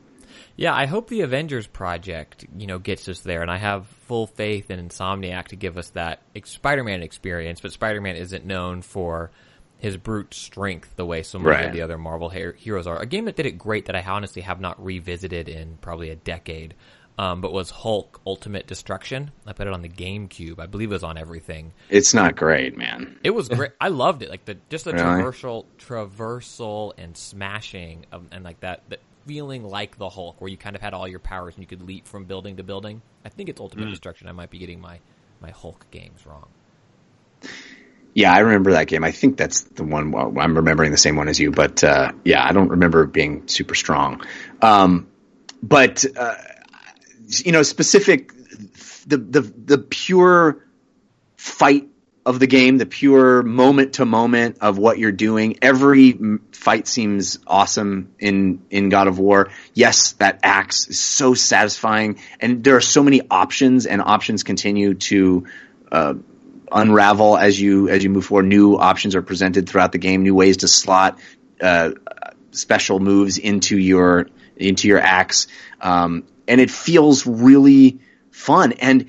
Yeah, I hope the Avengers project, you know, gets us there, and I have full faith in Insomniac to give us that Spider-Man experience. But Spider-Man isn't known for his brute strength the way so many Right. of the other Marvel he- heroes are. A game that did it great that I honestly have not revisited in probably a decade, um, but was Hulk Ultimate Destruction. I put it on the GameCube. I believe it was on everything. It's not great, man. It was great. I loved it. Like the just the [LAUGHS] Really? traversal, traversal and smashing, of, and like that, that feeling like the Hulk, where you kind of had all your powers and you could leap from building to building. I think it's Ultimate Destruction. I might be getting my my Hulk games wrong. Yeah, I remember that game. I think that's the one. Well, I'm remembering the same one as you, but uh, yeah, I don't remember it being super strong. Um, but uh, you know, specific the the the pure fight of the game, the pure moment to moment of what you're doing. Every fight seems awesome in in God of War. Yes, that axe is so satisfying, and there are so many options, and options continue to. Uh, unravel as you as you move forward. New options are presented throughout the game. New ways to slot uh, special moves into your into your axe, um, and it feels really fun. And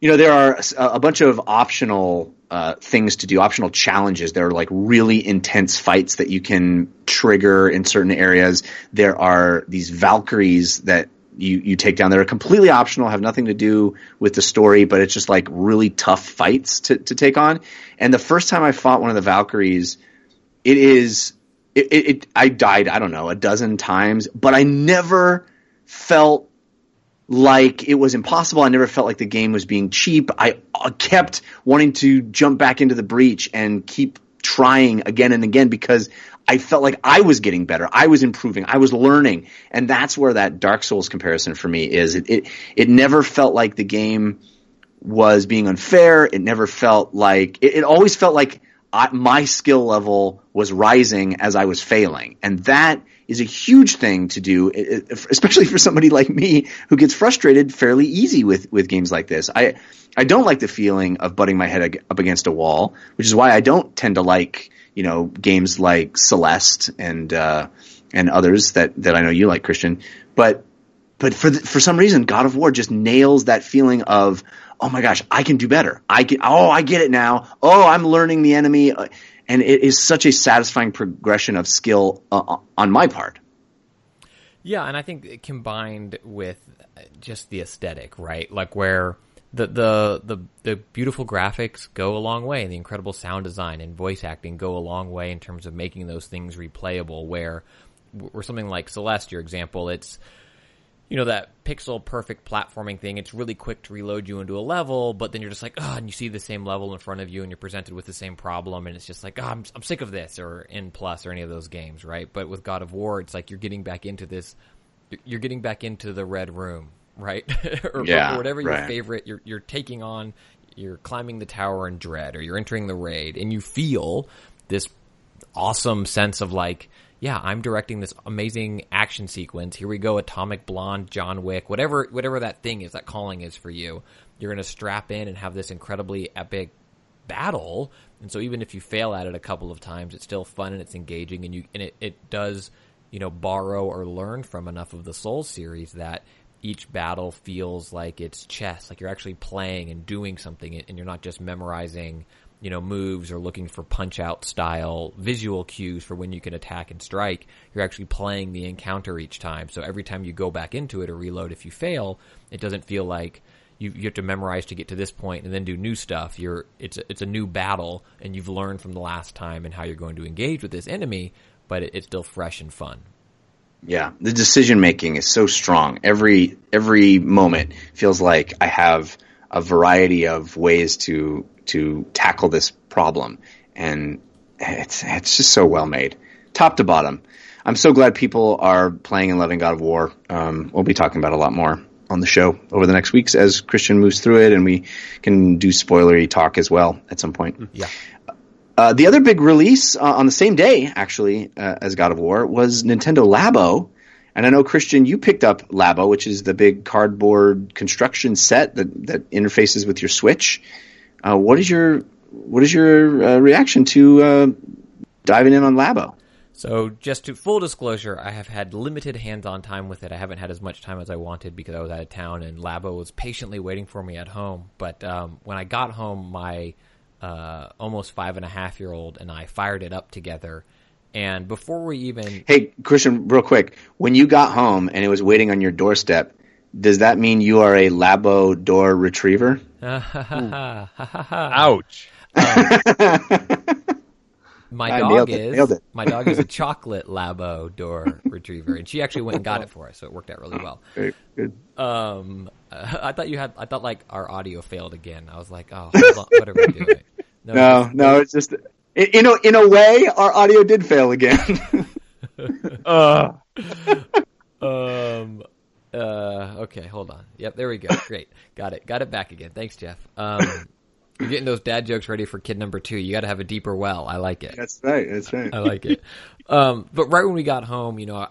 you know there are a, a bunch of optional uh, things to do, optional challenges. There are like really intense fights that you can trigger in certain areas. There are these Valkyries that you, you take down that are completely optional, have nothing to do with the story, but it's just like really tough fights to, to take on. And the first time I fought one of the Valkyries, it is, it, it, it I died, I don't know, a dozen times, but I never felt like it was impossible. I never felt like the game was being cheap. I uh, kept wanting to jump back into the breach and keep trying again and again because I felt like I was getting better. I was improving. I was learning. And that's where that Dark Souls comparison for me is. It, it, it never felt like the game was being unfair. It never felt like, it, it always felt like I, my skill level was rising as I was failing. And that is a huge thing to do, especially for somebody like me who gets frustrated fairly easy with, with games like this. I, I don't like the feeling of butting my head up against a wall, which is why I don't tend to like, you know, games like Celeste and, uh, and others that, that I know you like, Christian. But, but for the, for some reason, God of War just nails that feeling of, oh my gosh, I can do better. I can, oh, I get it now. Oh, I'm learning the enemy. Uh, And it is such a satisfying progression of skill uh, on my part. Yeah, and I think combined with uh, just the aesthetic, right? Like where the the the the beautiful graphics go a long way, and the incredible sound design and voice acting go a long way in terms of making those things replayable. Where or something like Celeste, your example, it's you know that pixel perfect platforming thing. It's really quick to reload you into a level, but then you're just like, oh, and you see the same level in front of you, and you're presented with the same problem, and it's just like, oh, I'm I'm sick of this, or N plus, or any of those games, right? But with God of War, it's like you're getting back into this, you're getting back into the red room, [LAUGHS] right? [LAUGHS] or, Yeah, or whatever your right. favorite, you're you're taking on, you're climbing the tower in dread, or you're entering the raid, and you feel this awesome sense of like, yeah, I'm directing this amazing action sequence. Here we go, Atomic Blonde, John Wick, whatever whatever that thing is, that calling is for you. you're going to strap in and have this incredibly epic battle. And so even if you fail at it a couple of times, it's still fun and it's engaging and you, and it, it does, you know, borrow or learn from enough of the Soul series that each battle feels like it's chess, like you're actually playing and doing something and you're not just memorizing, you know, moves or looking for punch out style visual cues for when you can attack and strike. You're actually playing the encounter each time. So every time you go back into it or reload if you fail, it doesn't feel like you, you have to memorize to get to this point and then do new stuff. You're it's a, it's a new battle and you've learned from the last time and how you're going to engage with this enemy, but it, it's still fresh and fun. Yeah, the decision making is so strong. Every every moment feels like I have a variety of ways to to tackle this problem, and it's it's just so well made, top to bottom. I'm so glad people are playing and loving God of War. Um, we'll be talking about a lot more on the show over the next weeks as Christian moves through it, and we can do spoilery talk as well at some point. Yeah. Uh, the other big release uh, on the same day, actually, uh, as God of War, was Nintendo Labo. And I know Christian, you picked up Labo, which is the big cardboard construction set that, that interfaces with your Switch. Uh, what is your what is your uh, reaction to uh, diving in on Labo? So, just to full disclosure, I have had limited hands-on time with it. I haven't had as much time as I wanted because I was out of town, and Labo was patiently waiting for me at home. But um, when I got home, my uh, almost five and a half year old and I fired it up together. And before we even, Hey, Christian, real quick, when you got home and it was waiting on your doorstep, does that mean you are a Labo door retriever? [LAUGHS] Ouch. my [LAUGHS] I dog nailed it, is nailed it. my dog is a [LAUGHS] chocolate Labo door retriever, and she actually went and got it for us, so it worked out really well. Very good. Um, I thought you had, I thought like our audio failed again. I was like, oh, what are we doing? No, no, it's just in a, in a way, our audio did fail again. [LAUGHS] Uh, Um. Uh. Okay. Hold on. Yep. There we go. Great. Got it. Got it back again. Thanks, Jeff. Um. You're getting those dad jokes ready for kid number two. You got to have a deeper well. I like it. that's right. That's right. I like it. Um. But right when we got home, you know, I,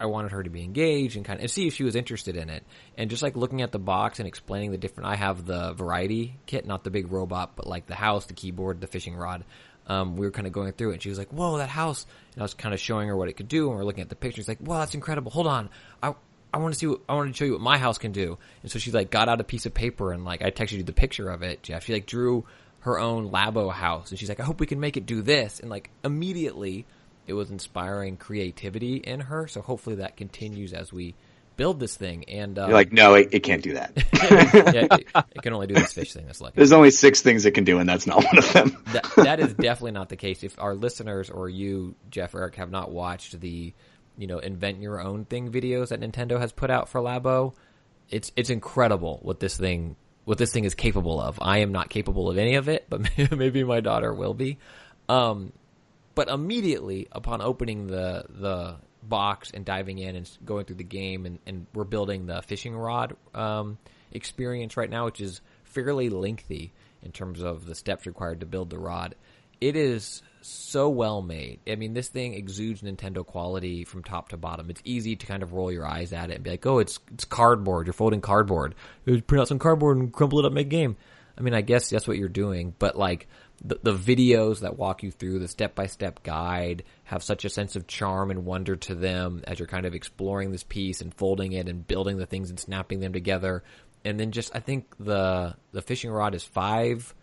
I wanted her to be engaged and kind of and see if she was interested in it. And just like looking at the box and explaining the different. I have the variety kit, not the big robot, but like the house, the keyboard, the fishing rod. Um, we were kind of going through it, and she was like, "Whoa, that house!" And I was kind of showing her what it could do, and we are looking at the pictures. Like, "Wow, that's incredible! Hold on, I I want to see. What, I want to show you what my house can do." And so she like got out a piece of paper and like I texted you the picture of it, Jeff. She like drew her own Labo house, and she's like, "I hope we can make it do this." And like immediately, it was inspiring creativity in her. So hopefully that continues as we build this thing. And um, You're like, no, it, it can't do that. [LAUGHS] yeah, it, it can only do this fish thing. That's lucky. There's only six things it can do, and that's not one of them. that, that is definitely not the case. If our listeners or you, Jeff Eric, have not watched the, you know, invent your own thing videos that Nintendo has put out for Labo, it's it's incredible what this thing what this thing is capable of. I am not capable of any of it, but [LAUGHS] maybe my daughter will be. Um, but immediately upon opening the the box and diving in and going through the game, and, and we're building the fishing rod um, experience right now, which is fairly lengthy in terms of the steps required to build the rod. It is so well made. I mean, this thing exudes Nintendo quality from top to bottom. It's easy to kind of roll your eyes at it and be like, "Oh, it's it's cardboard. You're folding cardboard. You print out some cardboard and crumple it up, make game." I mean, I guess that's what you're doing, but like the, the videos that walk you through the step by step guide have such a sense of charm and wonder to them as you're kind of exploring this piece and folding it and building the things and snapping them together. And then just, I think the, the fishing rod is five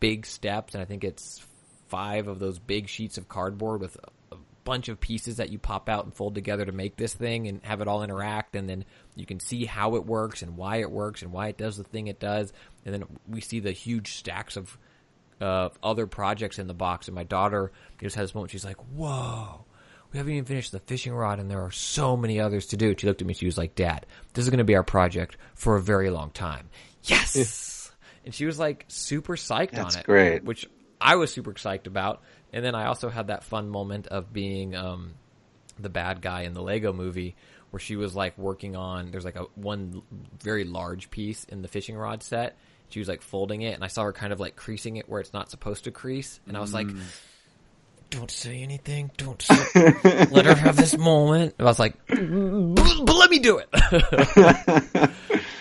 big steps and I think it's five of those big sheets of cardboard with a, a bunch of pieces that you pop out and fold together to make this thing and have it all interact and then you can see how it works and why it works and why it does the thing it does and then we see the huge stacks of uh, other projects in the box and my daughter just had this moment she's like whoa we haven't even finished the fishing rod and there are so many others to do she looked at me she was like dad this is going to be our project for a very long time yes and she was like super psyched That's on it great. which I was super psyched about. And then I also had that fun moment of being um, the bad guy in the Lego movie where she was like working on there's like a one very large piece in the fishing rod set. She was like folding it and I saw her kind of like creasing it where it's not supposed to crease and I was like mm. Don't say anything. Don't say, let her have this moment. And I was like, but, [CLEARS THROAT] but let me do it. [LAUGHS]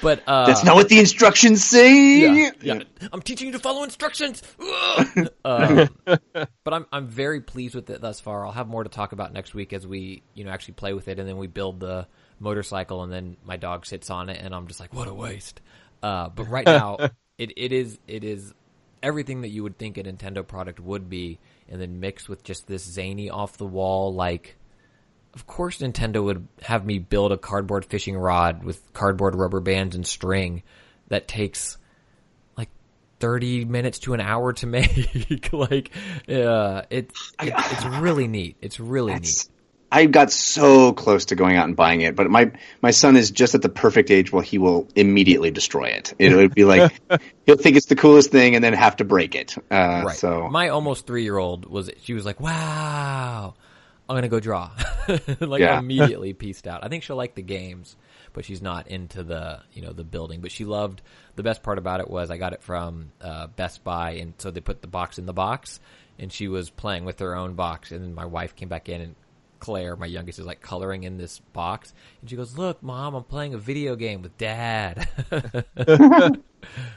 but uh, That's not what the instructions say. yeah, yeah. I'm teaching you to follow instructions. Um, [LAUGHS] [LAUGHS] but I'm I'm very pleased with it thus far. I'll have more to talk about next week as we you know actually play with it, and then we build the motorcycle, and then my dog sits on it, and I'm just like, what a waste. Uh, but right now, it, it is it is everything that you would think a Nintendo product would be, and then mixed with just this zany off the wall like. Of course, Nintendo would have me build a cardboard fishing rod with cardboard rubber bands and string that takes like 30 minutes to an hour to [LAUGHS] make. like, uh, it, it, it's really neat. It's really neat. I got so close to going out and buying it, but my my son is just at the perfect age where he will immediately destroy it. It would be like [LAUGHS] he'll think it's the coolest thing and then have to break it. Uh, Right. So my almost three year old was, she was like, wow, I'm going to go draw. [LAUGHS] like Yeah. immediately [LAUGHS] pieced out. I think she'll like the games, but she's not into the, you know, the building, but she loved, the best part about it was I got it from, uh, Best Buy and so they put the box in the box and she was playing with her own box and then my wife came back in and Claire, my youngest, is like coloring in this box, and she goes, "Look, mom, I'm playing a video game with dad." that's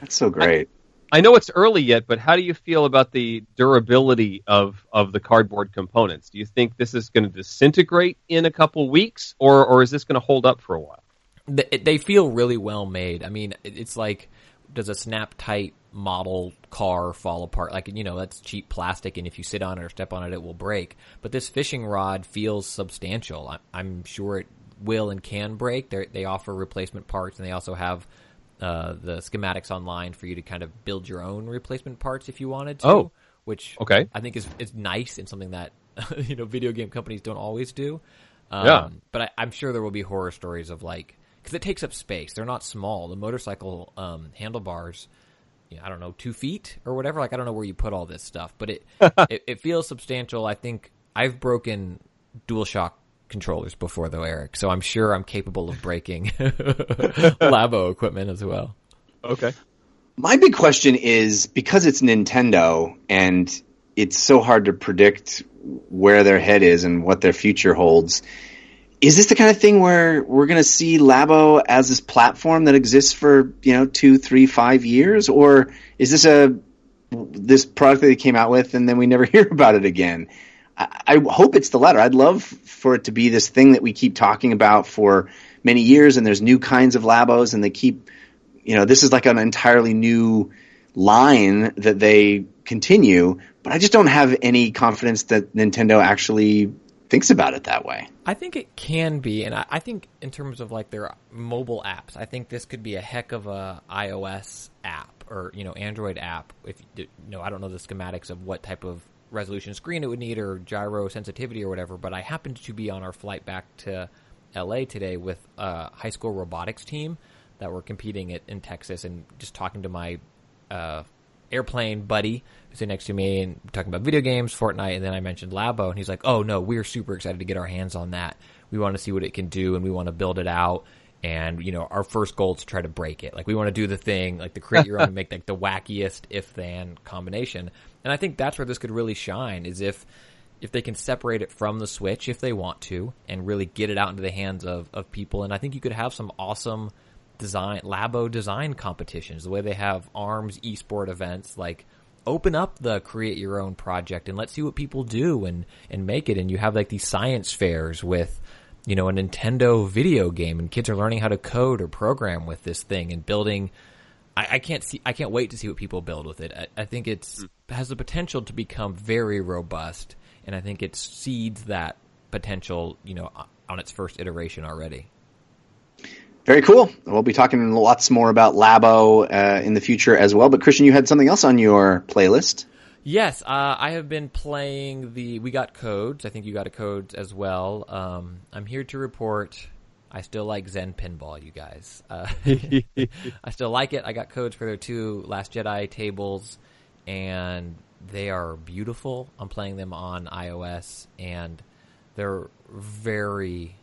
so great. I know it's early yet, but how do you feel about the durability of, of the cardboard components? Do you think this is going to disintegrate in a couple weeks, or or is this going to hold up for a while? they, they feel really well made. I mean, it's like does a snap tight model car fall apart? Like you know, that's cheap plastic, and if you sit on it or step on it, it will break. But this fishing rod feels substantial. I'm sure it will and can break. They they offer replacement parts, and they also have. Uh, the schematics online for you to kind of build your own replacement parts if you wanted to. Oh. which Okay. I think is is nice and something that [LAUGHS] you know video game companies don't always do. Um, Yeah. But I, I'm sure there will be horror stories of like because it takes up space. They're not small. The motorcycle um, handlebars, you know, I don't know, two feet or whatever. Like I don't know where you put all this stuff, but it [LAUGHS] it, it feels substantial. I think I've broken DualShock controllers before though, Eric. So I'm sure I'm capable of breaking [LAUGHS] Labo equipment as well. Okay. My big question is because it's Nintendo and it's so hard to predict where their head is and what their future holds. Is this the kind of thing where we're going to see Labo as this platform that exists for you know two, three, five years, or is this a this product that they came out with and then we never [LAUGHS] hear about it again? I, I hope it's the latter. I'd love for it to be this thing that we keep talking about for many years, and there's new kinds of Labos, and they keep you know, this is like an entirely new line that they continue, but I just don't have any confidence that Nintendo actually thinks about it that way. I think it can be, and I, I think in terms of like their mobile apps, I think this could be a heck of a iOS app or you know Android app. If you know, I don't know the schematics of what type of resolution screen it would need or gyro sensitivity or whatever, but I happened to be on our flight back to LA today with a high school robotics team that were competing at, in Texas, and just talking to my uh, airplane buddy who's sitting next to me and talking about video games, Fortnite, and then I mentioned Labo, and he's like, "Oh no, we're super excited to get our hands on that. We want to see what it can do, and we want to build it out." And you know, our first goal is to try to break it. Like we want to do the thing, like to create your own, [LAUGHS] make like the wackiest if-then combination. And I think that's where this could really shine is if if they can separate it from the Switch if they want to, and really get it out into the hands of of people. And I think you could have some awesome design labo design competitions the way they have arms esport events like open up the create your own project and let's see what people do and and make it. And you have like these science fairs with you know a Nintendo video game and kids are learning how to code or program with this thing and building. I, I can't see I can't wait to see what people build with it. I, I think it's hmm. has the potential to become very robust and I think it seeds that potential you know on its first iteration already Very cool. We'll be talking lots more about Labo uh, in the future as well. But Christian, you had something else on your playlist. Yes, uh, I have been playing the. We got codes. I think you got a code as well. Um, I'm here to report. I still like Zen Pinball, you guys. Uh, [LAUGHS] I still like it. I got codes for their two Last Jedi tables, and they are beautiful. I'm playing them on iOS, and they're very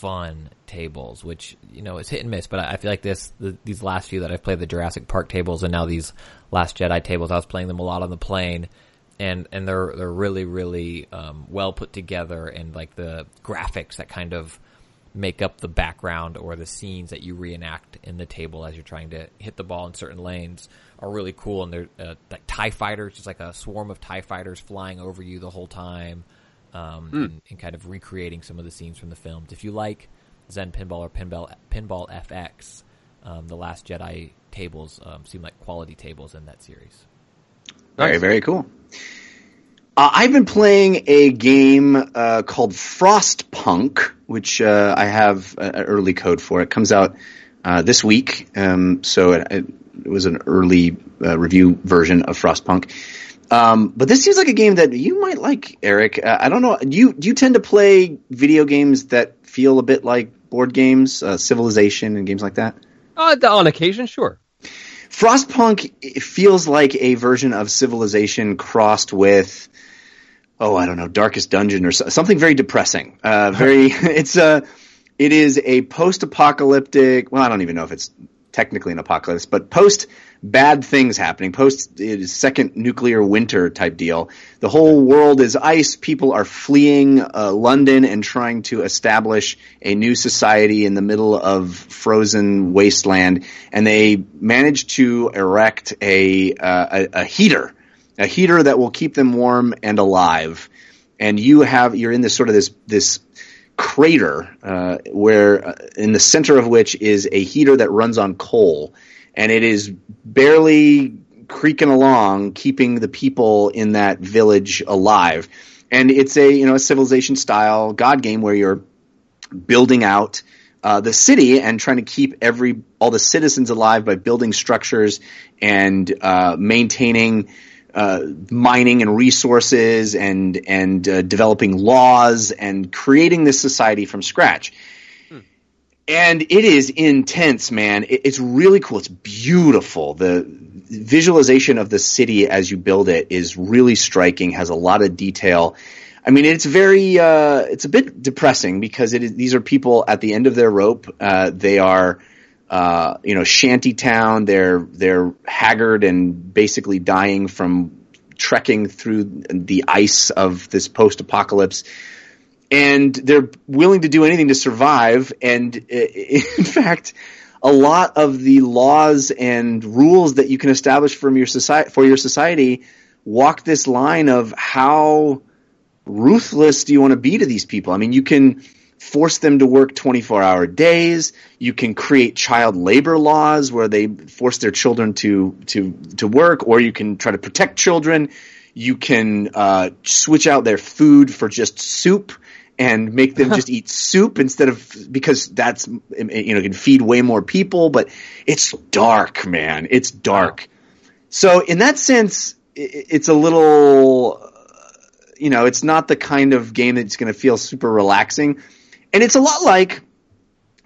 fun tables, which you know it's hit and miss. But I I feel like this the, these last few that I've played the Jurassic Park tables and now these Last Jedi tables, I was playing them a lot on the plane, and and they're they're really really um, well put together, and like the graphics that kind of make up the background or the scenes that you reenact in the table as you're trying to hit the ball in certain lanes are really cool. And they're uh, like Tie fighters, just like a swarm of Tie fighters flying over you the whole time, um, and, and kind of recreating some of the scenes from the films. If you like Zen Pinball or Pinball Pinball FX, um, the Last Jedi tables um, seem like quality tables in that series. Very, very cool. Uh, I've been playing a game uh, called Frostpunk, which uh, I have an early code for. It comes out uh, this week, um, so it, it was an early uh, review version of Frostpunk. Um, but this seems like a game that you might like, Eric. Uh, I don't know. Do you do you tend to play video games that feel a bit like board games, uh, Civilization, and games like that? Uh, on occasion, sure. Frostpunk feels like a version of Civilization crossed with, oh, I don't know, Darkest Dungeon or so, something very depressing. Uh, very, [LAUGHS] it's a, it is a post-apocalyptic. Well, I don't even know if it's technically an apocalypse, but post bad things happening, post is second nuclear winter type deal. The whole world is ice. People are fleeing uh, London and trying to establish a new society in the middle of frozen wasteland, and they manage to erect a uh, a, a heater, a heater that will keep them warm and alive. And you have you're in this sort of this this crater uh, where uh, in the center of which is a heater that runs on coal and it is barely creaking along keeping the people in that village alive. And it's a you know a civilization style god game where you're building out uh, the city and trying to keep every all the citizens alive by building structures and uh, maintaining uh, mining and resources and and uh, developing laws and creating this society from scratch. And it is intense, man. It, it's really cool. It's beautiful. The visualization of the city as you build it is really striking. Has a lot of detail. I mean, it's very, uh, it's a bit depressing because it is, these are people at the end of their rope. Uh, they are, uh, you know, shanty town. They're, they're haggard and basically dying from trekking through the ice of this post-apocalypse. And they're willing to do anything to survive. And [LAUGHS] in fact, a lot of the laws and rules that you can establish from your society, for your society walk this line of how, ruthless do you want to be to these people? I mean, you can force them to work 24 hour days. You can create child labor laws where they force their children to, to, to work, or you can try to protect children. You can, uh, switch out their food for just soup and make them [LAUGHS] just eat soup instead of, because that's, you know, can feed way more people, but it's dark, man. It's dark. So in that sense, it's a little, you know, it's not the kind of game that's going to feel super relaxing. And it's a lot like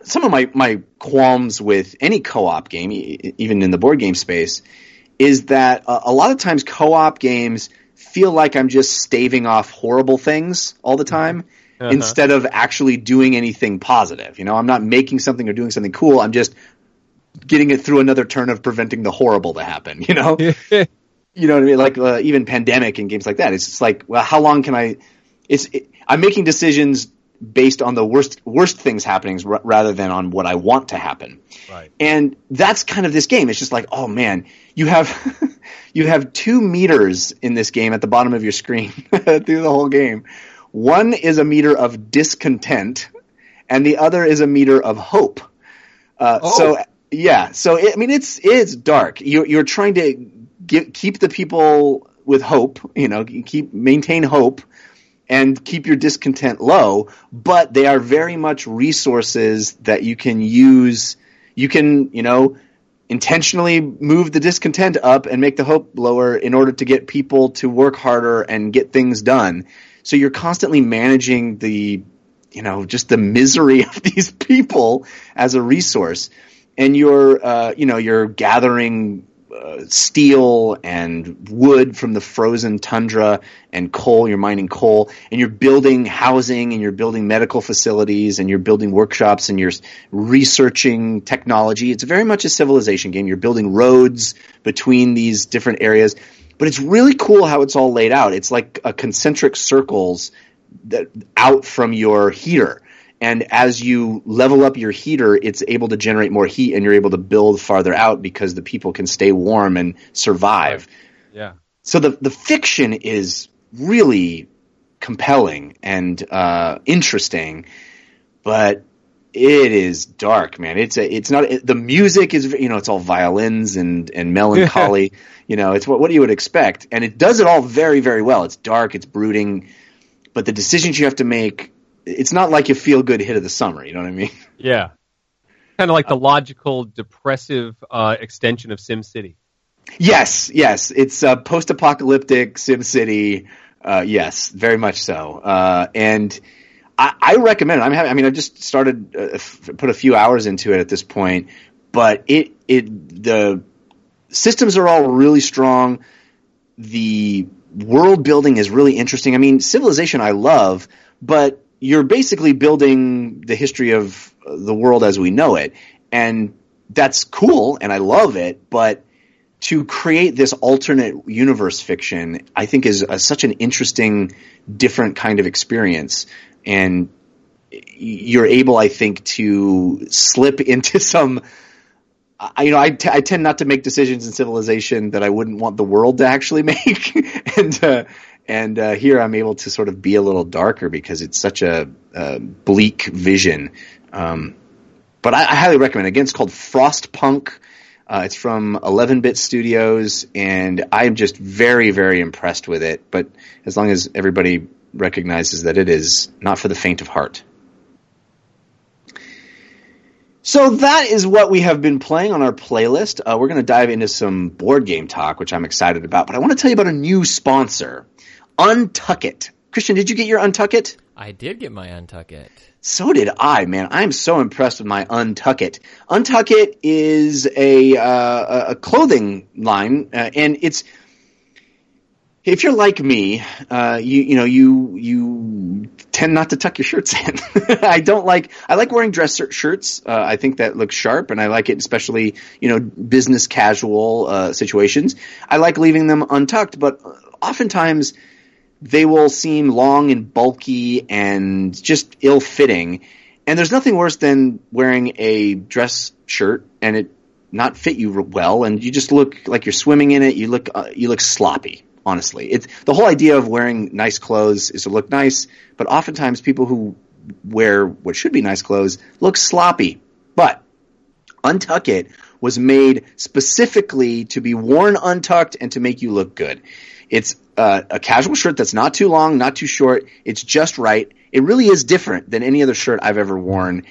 some of my, my qualms with any co-op game, e- even in the board game space, is that uh, a lot of times co-op games feel like I'm just staving off horrible things all the time instead of actually doing anything positive. You know, I'm not making something or doing something cool. I'm just getting it through another turn of preventing the horrible to happen. You know, [LAUGHS] you know what I mean? Like uh, even pandemic and games like that. It's just like, well, how long can I? It's it, I'm making decisions based on the worst worst things happening r- rather than on what I want to happen. Right. And that's kind of this game. It's just like, oh man, you have [LAUGHS] you have two meters in this game at the bottom of your screen [LAUGHS] through the whole game. One is a meter of discontent, and the other is a meter of hope. Uh, Oh. So yeah, so it, I mean, it's it's dark. You're you're trying to get, keep the people with hope. You know, keep maintain hope and keep your discontent low, but they are very much resources that you can use. You can, you know, intentionally move the discontent up and make the hope lower in order to get people to work harder and get things done. So you're constantly managing the, you know, just the misery [LAUGHS] of these people as a resource. And you're, uh, you know, you're gathering uh, steel and wood from the frozen tundra and coal. You're mining coal and you're building housing and you're building medical facilities and you're building workshops and you're researching technology. It's very much a civilization game. You're building roads between these different areas. but it's really cool how it's all laid out. It's like a concentric circles that out from your heater. And as you level up your heater, it's able to generate more heat and you're able to build farther out because the people can stay warm and survive. Yeah. So the, the fiction is really compelling and, uh, interesting, but it is dark, man. It's a, it's not, it, the music is, you know, it's all violins and, and melancholy. [LAUGHS] you know, it's what, what you would expect. And it does it all very, very well. It's dark, it's brooding, but the decisions you have to make, it's not like a feel good hit of the summer. You know what I mean? Yeah. Kind of like the logical, depressive uh, extension of Sim City. Yes, yes. It's uh, post-apocalyptic SimCity. Uh, yes, very much so. Uh, and I, I recommend it. I'm having, I mean, I just started, uh, f- put a few hours into it at this point, but it, it, the systems are all really strong. The world building is really interesting. I mean, Civilization I love, but you're basically building the history of the world as we know it. And that's cool and I love it, but to create this alternate universe fiction, I think is a, such an interesting, different kind of experience. And you're able, I think, to slip [LAUGHS] into some, I, you know, I, t- I tend not to make decisions in civilization that I wouldn't want the world to actually [LAUGHS] make. and, uh, and, uh, here I'm able to sort of be a little darker because it's such a, uh bleak vision. Um, but I, I highly recommend it. Again, it's called Frostpunk. Uh, it's from 11-bit studios, and I'm just very, very impressed with it. But as long as everybody recognizes that it is not for the faint of heart. So that is what we have been playing on our playlist. Uh, we're going to dive into some board game talk, which I'm excited about. But I want to tell you about a new sponsor, Untuckit. Christian, did you get your Untuckit? I did get my Untuckit. So did I, man. I'm so impressed with my Untuckit. Untuckit is a uh, a clothing line, uh, and it's if you're like me, uh, you you know you you tend not to tuck your shirts in. [LAUGHS] I don't like I like wearing dress shirts. Uh, I think that looks sharp, and I like it especially you know business casual uh, situations. I like leaving them untucked, but oftentimes they will seem long and bulky and just ill fitting. And there's nothing worse than wearing a dress shirt and it not fit you well, and you just look like you're swimming in it. You look uh, you look sloppy. Honestly, it's the whole idea of wearing nice clothes is to look nice, but oftentimes people who wear what should be nice clothes look sloppy. But Untuckit was made specifically to be worn untucked and to make you look good. It's uh, a casual shirt that's not too long, not too short. It's just right. It really is different than any other shirt I've ever worn.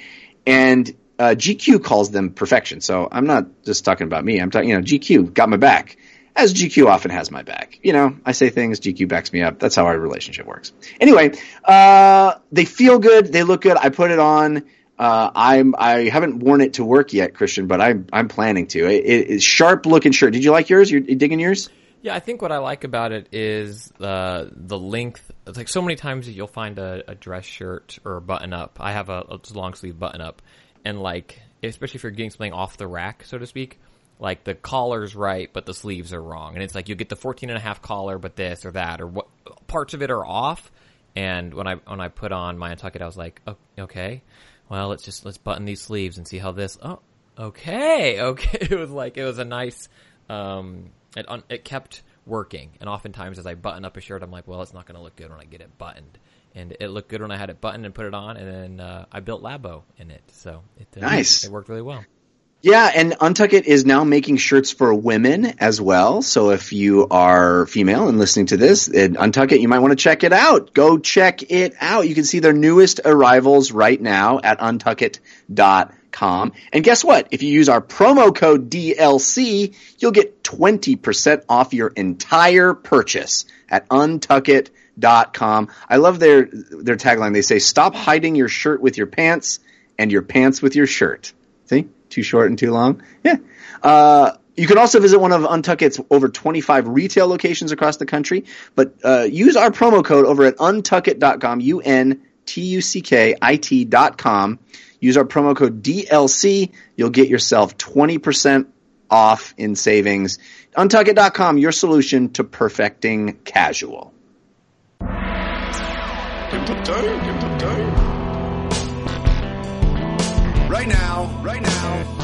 And uh, GQ calls them perfection. So I'm not just talking about me. I'm talking, you know, GQ got my back, as GQ often has my back. You know, I say things, GQ backs me up. That's how our relationship works. Anyway, uh, they feel good. They look good. I put it on. Uh, I'm I haven't worn it to work yet, Christian, but I'm I'm planning to. It, it, it's sharp looking shirt. Did you like yours? You're, you digging yours? Yeah, I think what I like about it is uh, the length. It's like so many times you'll find a, a dress shirt or a button up. I have a, a long sleeve button up, and like especially if you're getting something off the rack, so to speak, like the collar's right, but the sleeves are wrong, and it's like you get the 14 and a half collar, but this or that, or what parts of it are off. And when I when I put on my Untuckit, I was like, oh, okay, well let's just let's button these sleeves and see how this. Oh, okay, [LAUGHS] okay. It was like it was a nice. Um, it un- it kept working, and oftentimes as I button up a shirt, I'm like, well, it's not going to look good when I get it buttoned. And it looked good when I had it buttoned and put it on, and then uh, I built Labo in it, so it uh, Nice. It worked really well. Yeah, and Untuckit is now making shirts for women as well. So if you are female and listening to this, Untuckit, you might want to check it out. Go check it out. You can see their newest arrivals right now at untuckit.com. And guess what? If you use our promo code DLC, you'll get 20% off your entire purchase at untuckit.com. I love their their tagline. They say, "Stop hiding your shirt with your pants and your pants with your shirt." See? Too short and too long? Yeah. Uh, you can also visit one of Untuckit's over 25 retail locations across the country, but uh, use our promo code over at untuckit.com, U-N-T-U-C-K-I-T dot com. Use our promo code DLC. You'll get yourself 20% off in savings. Untuckit.com, your solution to perfecting casual. Right now, right now.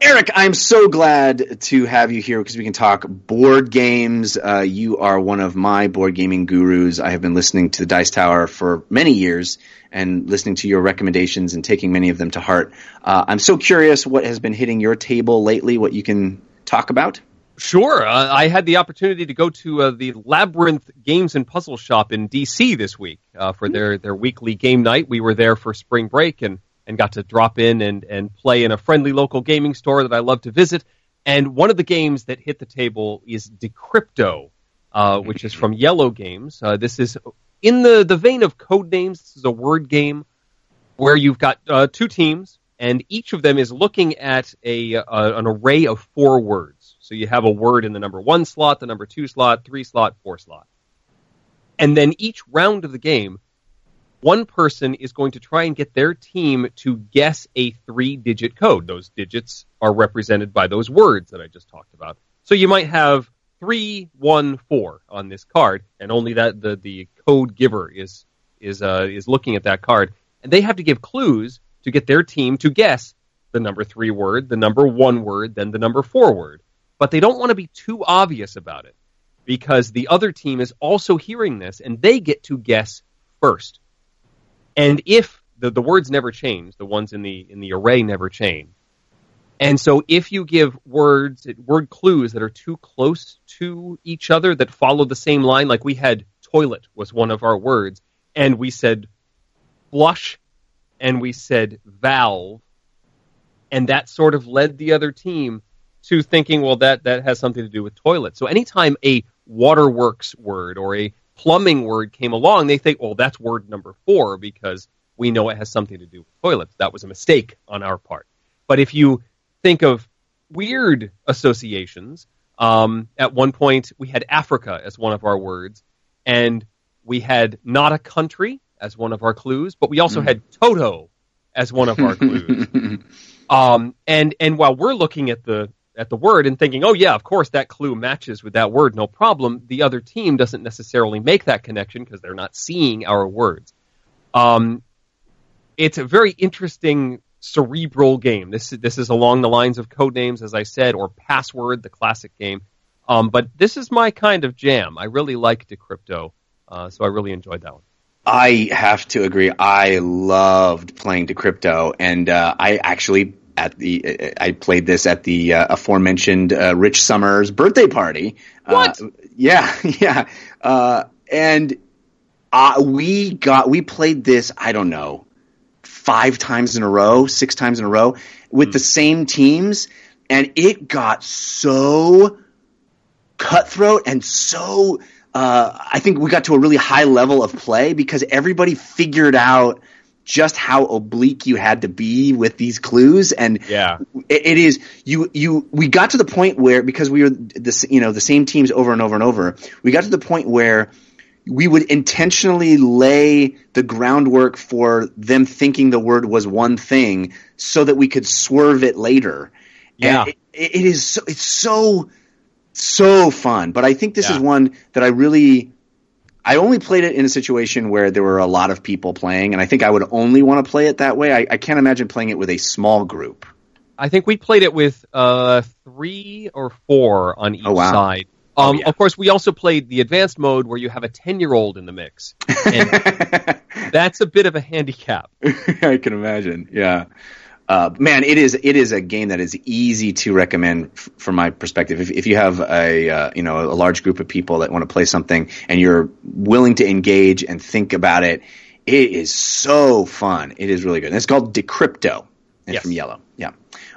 Eric, I'm so glad to have you here because we can talk board games. Uh, you are one of my board gaming gurus. I have been listening to the Dice Tower for many years and listening to your recommendations and taking many of them to heart. Uh, I'm so curious what has been hitting your table lately, what you can talk about. Sure. Uh, I had the opportunity to go to uh, the Labyrinth Games and Puzzle Shop in D.C. this week uh, for their, their weekly game night. We were there for spring break and, and got to drop in and, and play in a friendly local gaming store that I love to visit. And one of the games that hit the table is Decrypto, uh, which is from Yellow Games. Uh, this is in the, the vein of code names. This is a word game where you've got uh, two teams, and each of them is looking at a, an array of four words. So you have a word in the number one slot, the number two slot, three slot, four slot. And then each round of the game, one person is going to try and get their team to guess a three digit code. Those digits are represented by those words that I just talked about. So you might have three, one, four on this card, and only that the, the code giver is is uh, is looking at that card, and they have to give clues to get their team to guess the number three word, the number one word, then the number four word. But they don't want to be too obvious about it because the other team is also hearing this and they get to guess first. And if the, the words never change, the ones in the in the array never change. And so if you give words word clues that are too close to each other that follow the same line, like we had toilet was one of our words, and we said flush and we said valve, and that sort of led the other team to thinking, well, that that has something to do with toilet. So anytime a waterworks word or a plumbing word came along, they think, well, that's word number four because we know it has something to do with toilets. That was a mistake on our part. But if you think of weird associations, um, at one point we had Africa as one of our words, and we had not a country as one of our clues, but we also had Toto as one of our clues. [LAUGHS] Um, and and while we're looking at the at the word and thinking, oh yeah, of course that clue matches with that word, no problem. The other team doesn't necessarily make that connection because they're not seeing our words. Um, it's a very interesting cerebral game. This this is along the lines of code names, as I said, or Password, the classic game. Um, but this is my kind of jam. I really like Decrypto, uh, so I really enjoyed that one. I have to agree. I loved playing Decrypto, and uh, I actually at the I played this at the uh, aforementioned uh, Rich Sommer's birthday party. What? Uh, yeah, [LAUGHS] yeah. Uh, and uh, we got we played this. I don't know, five times in a row, six times in a row with the same teams, and it got so cutthroat and so uh, I think we got to a really high level of play because everybody figured out just how oblique you had to be with these clues and Yeah. it, it is you you we got to the point where because we were this you know the same teams over and over and over we got to the point where we would intentionally lay the groundwork for them thinking the word was one thing so that we could swerve it later Yeah. and it, it is so, it's so so fun but i think this Yeah. is one that i really I only played it in a situation where there were a lot of people playing, and I think I would only want to play it that way. I, I can't imagine playing it with a small group. I think we played it with uh, three or four on each Oh, wow. side. Oh, Um, yeah. Of course, we also played the advanced mode where you have a ten-year-old in the mix, [LAUGHS] and that's a bit of a handicap. [LAUGHS] I can imagine. Yeah. Uh, man, it is it is a game that is easy to recommend f- from my perspective. If, if you have a uh, you know a large group of people that want to play something and you're willing to engage and think about it, it is so fun. It is really good. And it's called Decrypto. And Yes. from Yellow. Yeah.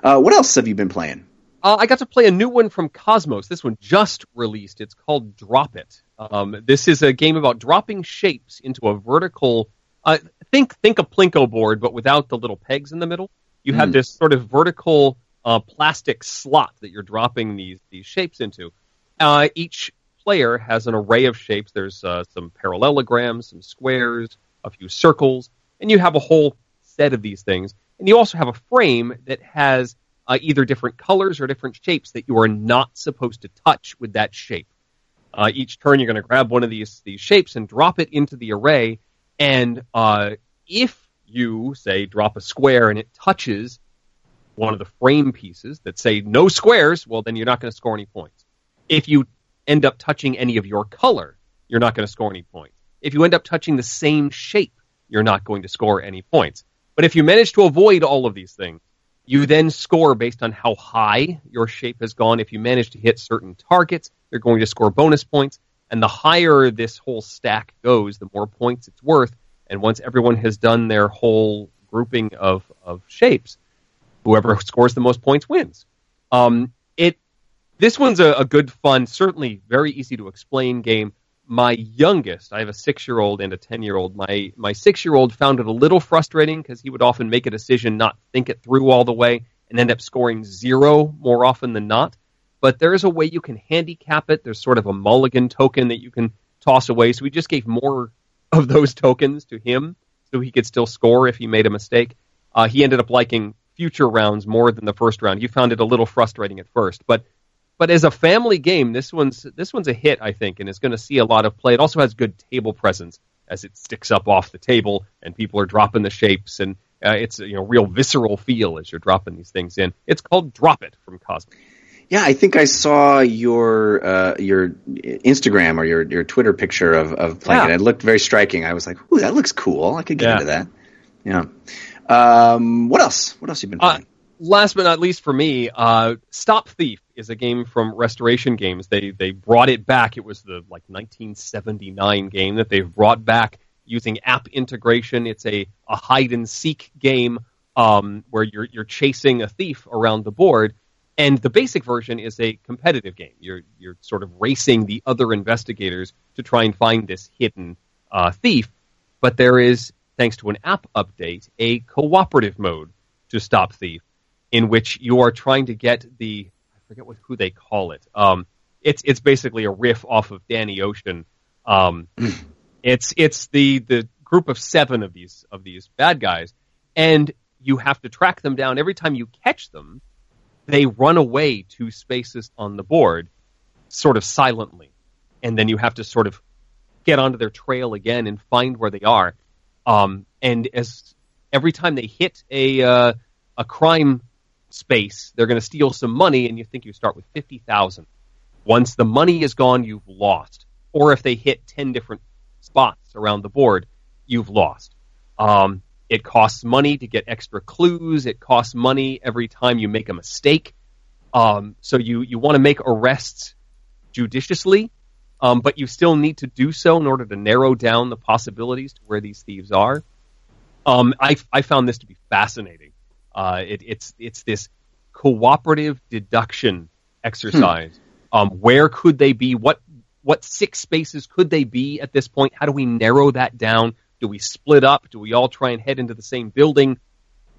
Uh, what else have you been playing? Uh, I got to play a new one from Kosmos. This one just released. It's called Drop It. Um, this is a game about dropping shapes into a vertical. Uh, think think a plinko board, but without the little pegs in the middle. You have Hmm. this sort of vertical uh, plastic slot that you're dropping these these shapes into. Uh, each player has an array of shapes. There's uh, some parallelograms, some squares, a few circles, and you have a whole set of these things. and you also have a frame that has uh, either different colors or different shapes that you are not supposed to touch with that shape. Uh, each turn, you're going to grab one of these these shapes and drop it into the array, and uh, if you say drop a square and it touches one of the frame pieces that say no squares, well, then you're not going to score any points. If you end up touching any of your color, you're not going to score any points. If you end up touching the same shape, you're not going to score any points. But if you manage to avoid all of these things, you then score based on how high your shape has gone. If you manage to hit certain targets, you're going to score bonus points. And the higher this whole stack goes, the more points it's worth. And once everyone has done their whole grouping of, of shapes, whoever scores the most points wins. Um, it this one's a, a good fun, certainly very easy to explain game. My youngest, I have a six year old and a ten year old. My my six year old found it a little frustrating because he would often make a decision, not think it through all the way, and end up scoring zero more often than not. But there is a way you can handicap it. There's sort of a mulligan token that you can toss away. So we just gave more of those tokens to him so he could still score if he made a mistake. Uh, he ended up liking future rounds more than the first round. You found it a little frustrating at first, but but as a family game, this one's this one's a hit, I think, and is going to see a lot of play. It also has good table presence as it sticks up off the table and people are dropping the shapes and uh, it's you know real visceral feel as you're dropping these things in. It's called Drop It from Kosmos. Yeah, I think I saw your uh, your Instagram or your your Twitter picture of of playing Yeah. it. It looked very striking. I was like, "Ooh, that looks cool. I could get Yeah. into that." Yeah. Um, what else? What else you been Uh, playing? last but not least for me, uh, Stop Thief is a game from Restoration Games. They they brought it back. It was the like 1979 game that they've brought back using app integration. It's a, a hide and seek game um, where you're you're chasing a thief around the board. And the basic version is a competitive game. You're you're sort of racing the other investigators to try and find this hidden uh, thief. But there is, thanks to an app update, a cooperative mode to Stop Thief, in which you are trying to get the I forget what who they call it. Um, it's it's basically a riff off of Danny Ocean. Um, [CLEARS THROAT] it's it's the the group of seven of these of these bad guys, and you have to track them down. Every time you catch them, they run away two spaces on the board, sort of silently, and then you have to sort of get onto their trail again and find where they are. Um, and as every time they hit a uh, a crime space, they're going to steal some money, and you think you start with fifty thousand. Once the money is gone, you've lost. Or if they hit ten different spots around the board, you've lost. Um, it costs money to get extra clues. It costs money every time you make a mistake. Um, so you you want to make arrests judiciously, um, but you still need to do so in order to narrow down the possibilities to where these thieves are. Um, I, I found this to be fascinating. Uh, it, it's it's this cooperative deduction exercise. Um, where could they be? What what six spaces could they be at this point? How do we narrow that down? Do we split up? Do we all try and head into the same building?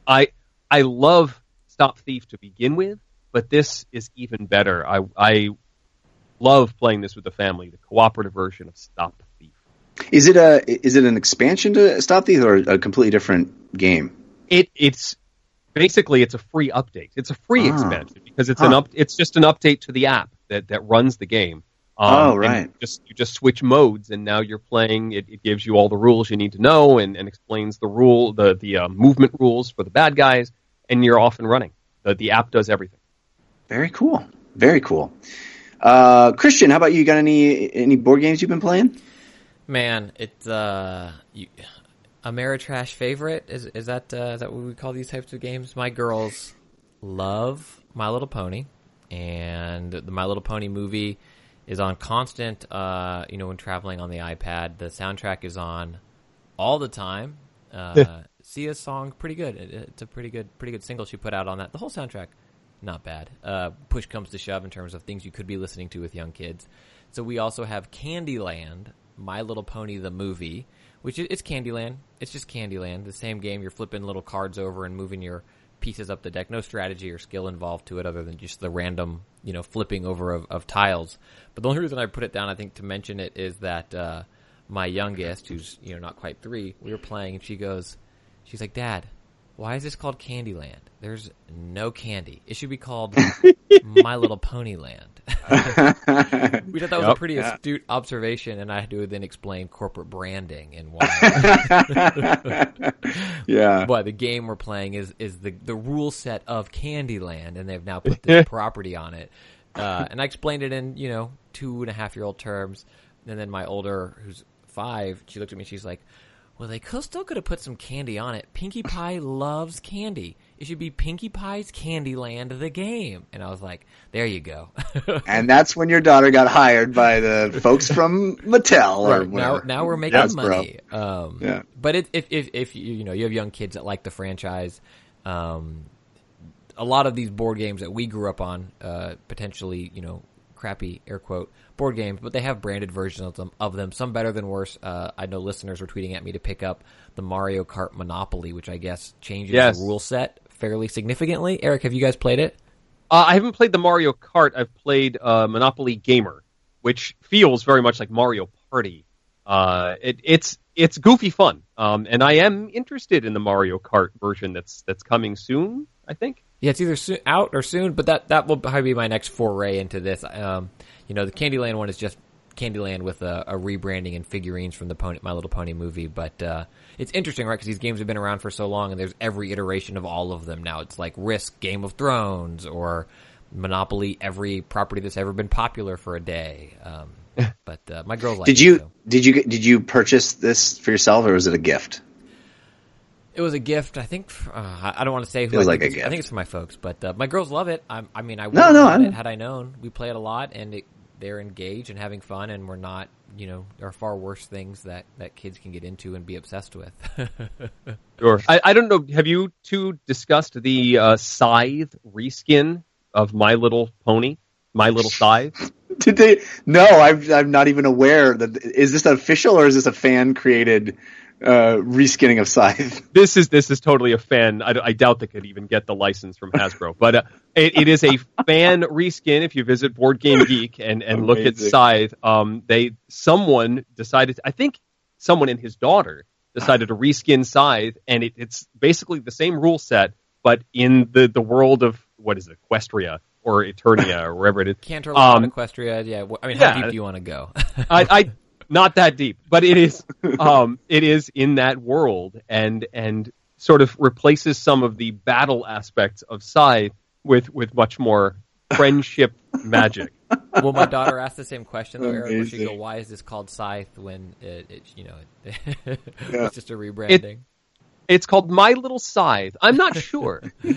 I I love Stop Thief to begin with, but this is even better. I I love playing this with the family, the cooperative version of Stop Thief. Is it a is it an expansion to Stop Thief or a completely different game? It it's basically it's a free update. It's a free Ah. expansion because it's an up it's just an update to the app that that runs the game. Um, Oh, right. you Just you just switch modes, and now you're playing. It, it gives you all the rules you need to know, and, and explains the rule, the the uh, movement rules for the bad guys, and you're off and running. The the app does everything. Very cool. Very cool. Uh, Christian, how about you? Got any any board games you've been playing? Man, it's uh, you, Ameritrash favorite is is that uh, is that what we call these types of games? My girls love My Little Pony, and the My Little Pony movie is on constant. Uh, you know, when traveling on the iPad, the soundtrack is on all the time. Uh, Sia's song, pretty good. It, it's a pretty good, pretty good single she put out on that. The whole soundtrack, not bad. Uh, push comes to shove in terms of things you could be listening to with young kids. So we also have Candyland, My Little Pony the movie, which is it's Candyland. It's just Candyland, the same game. You're flipping little cards over and moving your pieces up the deck. No strategy or skill involved to it, other than just the random, you know, flipping over of, of tiles. But the only reason I put it down, I think, to mention it is that uh, my youngest, who's you know not quite three, we were playing, and she goes, she's like, "Dad, why is this called Candyland? There's no candy. It should be called [LAUGHS] My Little Pony Land. [LAUGHS] we thought that was a pretty Yeah. astute observation, and I had to then explain corporate branding and [LAUGHS] why. yeah. why the game we're playing is is the the rule set of Candyland, and they've now put this property on it. Uh, and I explained it in you know two and a half year old terms, and then my older, who's five, she looked at me. She's like, "Well, they could, still could have put some candy on it. Pinkie Pie loves candy. It should be Pinkie Pie's Candyland, the game." And I was like, "There you go." [LAUGHS] And that's when your daughter got hired by the folks from Mattel or Right, now, whatever. now we're making Hasbro. money. Um, Yeah. But it, if if if you you know you have young kids that like the franchise, um, a lot of these board games that we grew up on, uh, potentially you know crappy air quote board games, but they have branded versions of them. Of them, some better than worse. Uh, I know listeners were tweeting at me to pick up the Mario Kart Monopoly, which I guess changes Yes. the rule set fairly significantly. Eric, have you guys played it? Uh, I haven't played the Mario Kart. I've played uh, Monopoly Gamer, which feels very much like Mario Party. Uh, it, it's it's goofy fun, um, and I am interested in the Mario Kart version that's that's coming soon. I think. Yeah, it's either soon, out or soon, but that that will probably be my next foray into this. Um, you know, the Candyland one is just Candyland with a, a rebranding and figurines from the Pony, My Little Pony movie. But uh, it's interesting, right? Because these games have been around for so long, and there's every iteration of all of them now. It's like Risk, Game of Thrones, or Monopoly. Every property that's ever been popular for a day. Um, [LAUGHS] but uh, my girls like. Did it, you so. did you did you purchase this for yourself or was it a gift? It was a gift. I think. Uh, I I don't want to say who. Feels I like think a it's- I think it's for my folks, but uh, my girls love it. I, I mean, I would No, have no, I- it had I known. We play it a lot, and it, they're engaged and having fun, and we're not. You know, there are far worse things that that kids can get into and be obsessed with. [LAUGHS] Sure. I, I don't know. Have you two discussed the uh, Scythe reskin of My Little Pony? My Little Scythe. [LAUGHS] Did they? No, I'm I'm not even aware that is this official or is this a fan created uh, reskinning of Scythe? [LAUGHS] this is this is totally a fan. I, I doubt they could even get the license from Hasbro, but uh, it, it is a fan reskin. If you visit Board Game Geek and and look at Scythe, um, they someone decided. I think someone and his daughter decided to reskin Scythe, and it, it's basically the same rule set, but in the the world of what is it, Equestria or Eternia or wherever it is. Cantor, Um, Equestria. Yeah. I mean, yeah. how deep do you want to go? I, I [LAUGHS] not that deep, but it is [LAUGHS] um it is in that world and and sort of replaces some of the battle aspects of Scythe with with much more friendship [LAUGHS] magic. well, my daughter asked the same question though, Eric. Where she go, "Why is this called Scythe when it, it you know, it, [LAUGHS] Yeah. it's just a rebranding?" It's called My Little Scythe. I'm not sure. My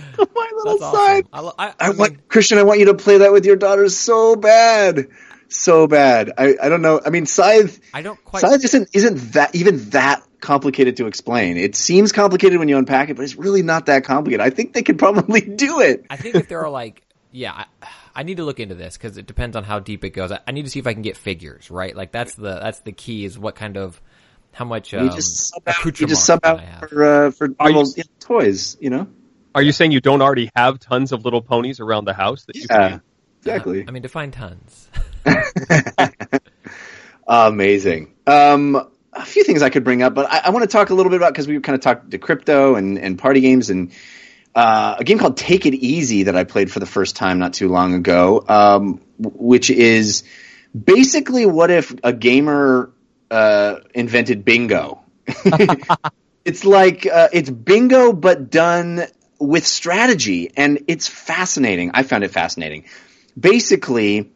little That's awesome. Scythe. I, I, I I mean, want Christian. I want you to play that with your daughters so bad, so bad. I, I don't know. I mean, Scythe. I don't quite. Scythe isn't isn't that even that complicated to explain. It seems complicated when you unpack it, but it's really not that complicated. I think they could probably [LAUGHS] do it. I think if there are like, yeah, I, I need to look into this because it depends on how deep it goes. I, I need to see if I can get figures, right? Like that's the that's the key is what kind of how much um, you just sub out, you just sub out for uh, for Are you- little toys. You know. Are you saying you don't already have tons of little ponies around the house that you Yeah. can Exactly. I mean, define tons. [LAUGHS] [LAUGHS] Amazing. Um, a few things I could bring up, but I, I want to talk a little bit about because we kind of talked Decrypto and, and party games and uh, a game called Take It Easy that I played for the first time not too long ago, um, which is basically what if a gamer uh, invented bingo. [LAUGHS] it's like uh, it's bingo but done with strategy, and it's fascinating. I found it fascinating. Basically,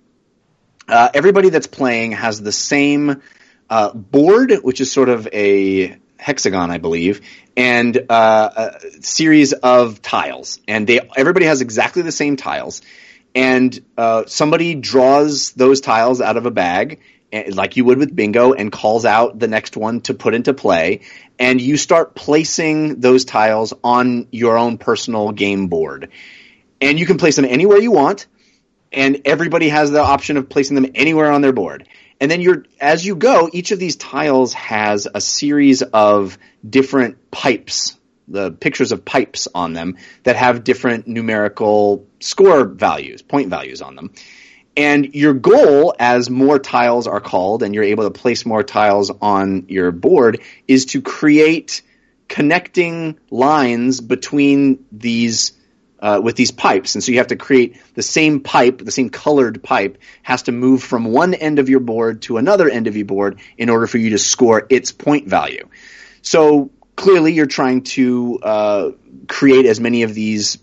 uh, everybody that's playing has the same uh, board, which is sort of a hexagon, I believe, and uh, a series of tiles, and they everybody has exactly the same tiles, and uh, somebody draws those tiles out of a bag. eh, Like you would with bingo, and calls out the next one to put into play, and you start placing those tiles on your own personal game board, and you can place them anywhere you want and everybody has the option of placing them anywhere on their board. And then you're as you go, each of these tiles has a series of different pipes, the pictures of pipes on them that have different numerical score values, point values on them. And your goal, as more tiles are called and you're able to place more tiles on your board, is to create connecting lines between these uh, with these pipes, and so you have to create the same pipe, the same colored pipe, has to move from one end of your board to another end of your board in order for you to score its point value. So clearly, you're trying to uh, create as many of these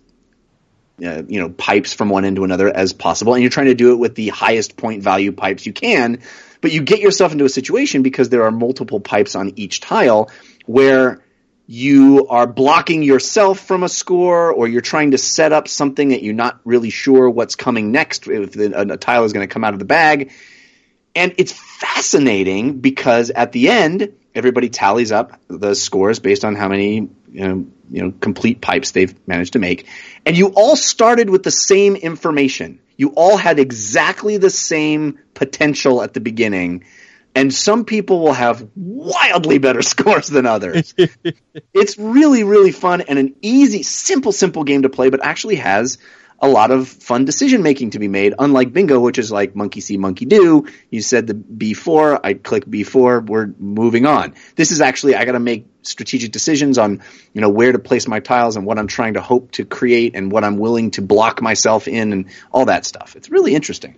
uh, you know pipes from one end to another as possible, and you're trying to do it with the highest point value pipes you can. But you get yourself into a situation because there are multiple pipes on each tile where you are blocking yourself from a score, or you're trying to set up something that you're not really sure what's coming next if a tile is going to come out of the bag. And it's fascinating because at the end, everybody tallies up the scores based on how many you know, you know complete pipes they've managed to make, and you all started with the same information. You all had exactly the same potential at the beginning, and some people will have wildly better [LAUGHS] scores than others. [LAUGHS] it's really really fun and an easy, simple, simple game to play, but actually has a lot of fun decision making to be made. Unlike bingo, which is like monkey see, monkey do. You said the B4, I click B4, we're moving on. This is actually, I gotta make strategic decisions on, you know, where to place my tiles and what I'm trying to hope to create and what I'm willing to block myself in and all that stuff. It's really interesting.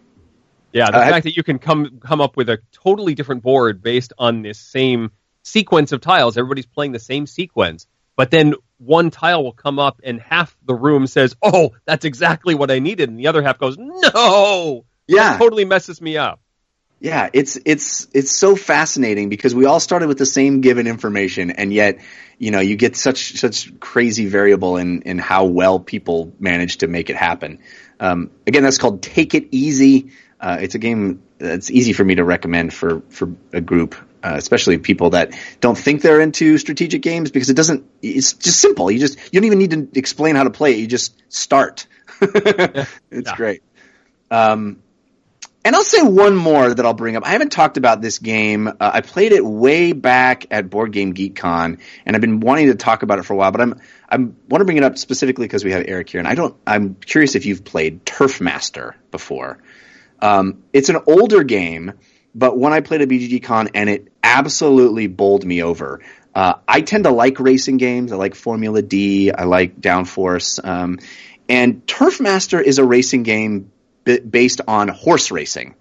Yeah, the Uh, fact that you can come come up with a totally different board based on this same sequence of tiles. Everybody's playing the same sequence, but then one tile will come up and half the room says, "Oh, that's exactly what I needed," and the other half goes, "No." Yeah. That totally messes me up. Yeah, it's it's it's so fascinating because we all started with the same given information, and yet, you know, you get such such crazy variable in in how well people manage to make it happen. Um, again, that's called Take It Easy. Uh, it's a game that's easy for me to recommend for for a group, uh, especially people that don't think they're into strategic games because it doesn't. It's just simple. You just you don't even need to explain how to play it. You just start. [LAUGHS] it's Yeah. great. Um, and I'll say one more that I'll bring up. I haven't talked about this game. Uh, I played it way back at Board Game Geek Con, and I've been wanting to talk about it for a while. But I'm I'm want to bring it up specifically because we have Eric here, and I don't. I'm curious if you've played Turf Master before. Um, it's an older game, but when I played at BGG Con, and it absolutely bowled me over. Uh, I tend to like racing games. I like Formula D. I like Downforce. Um, and Turf Master is a racing game b- based on horse racing,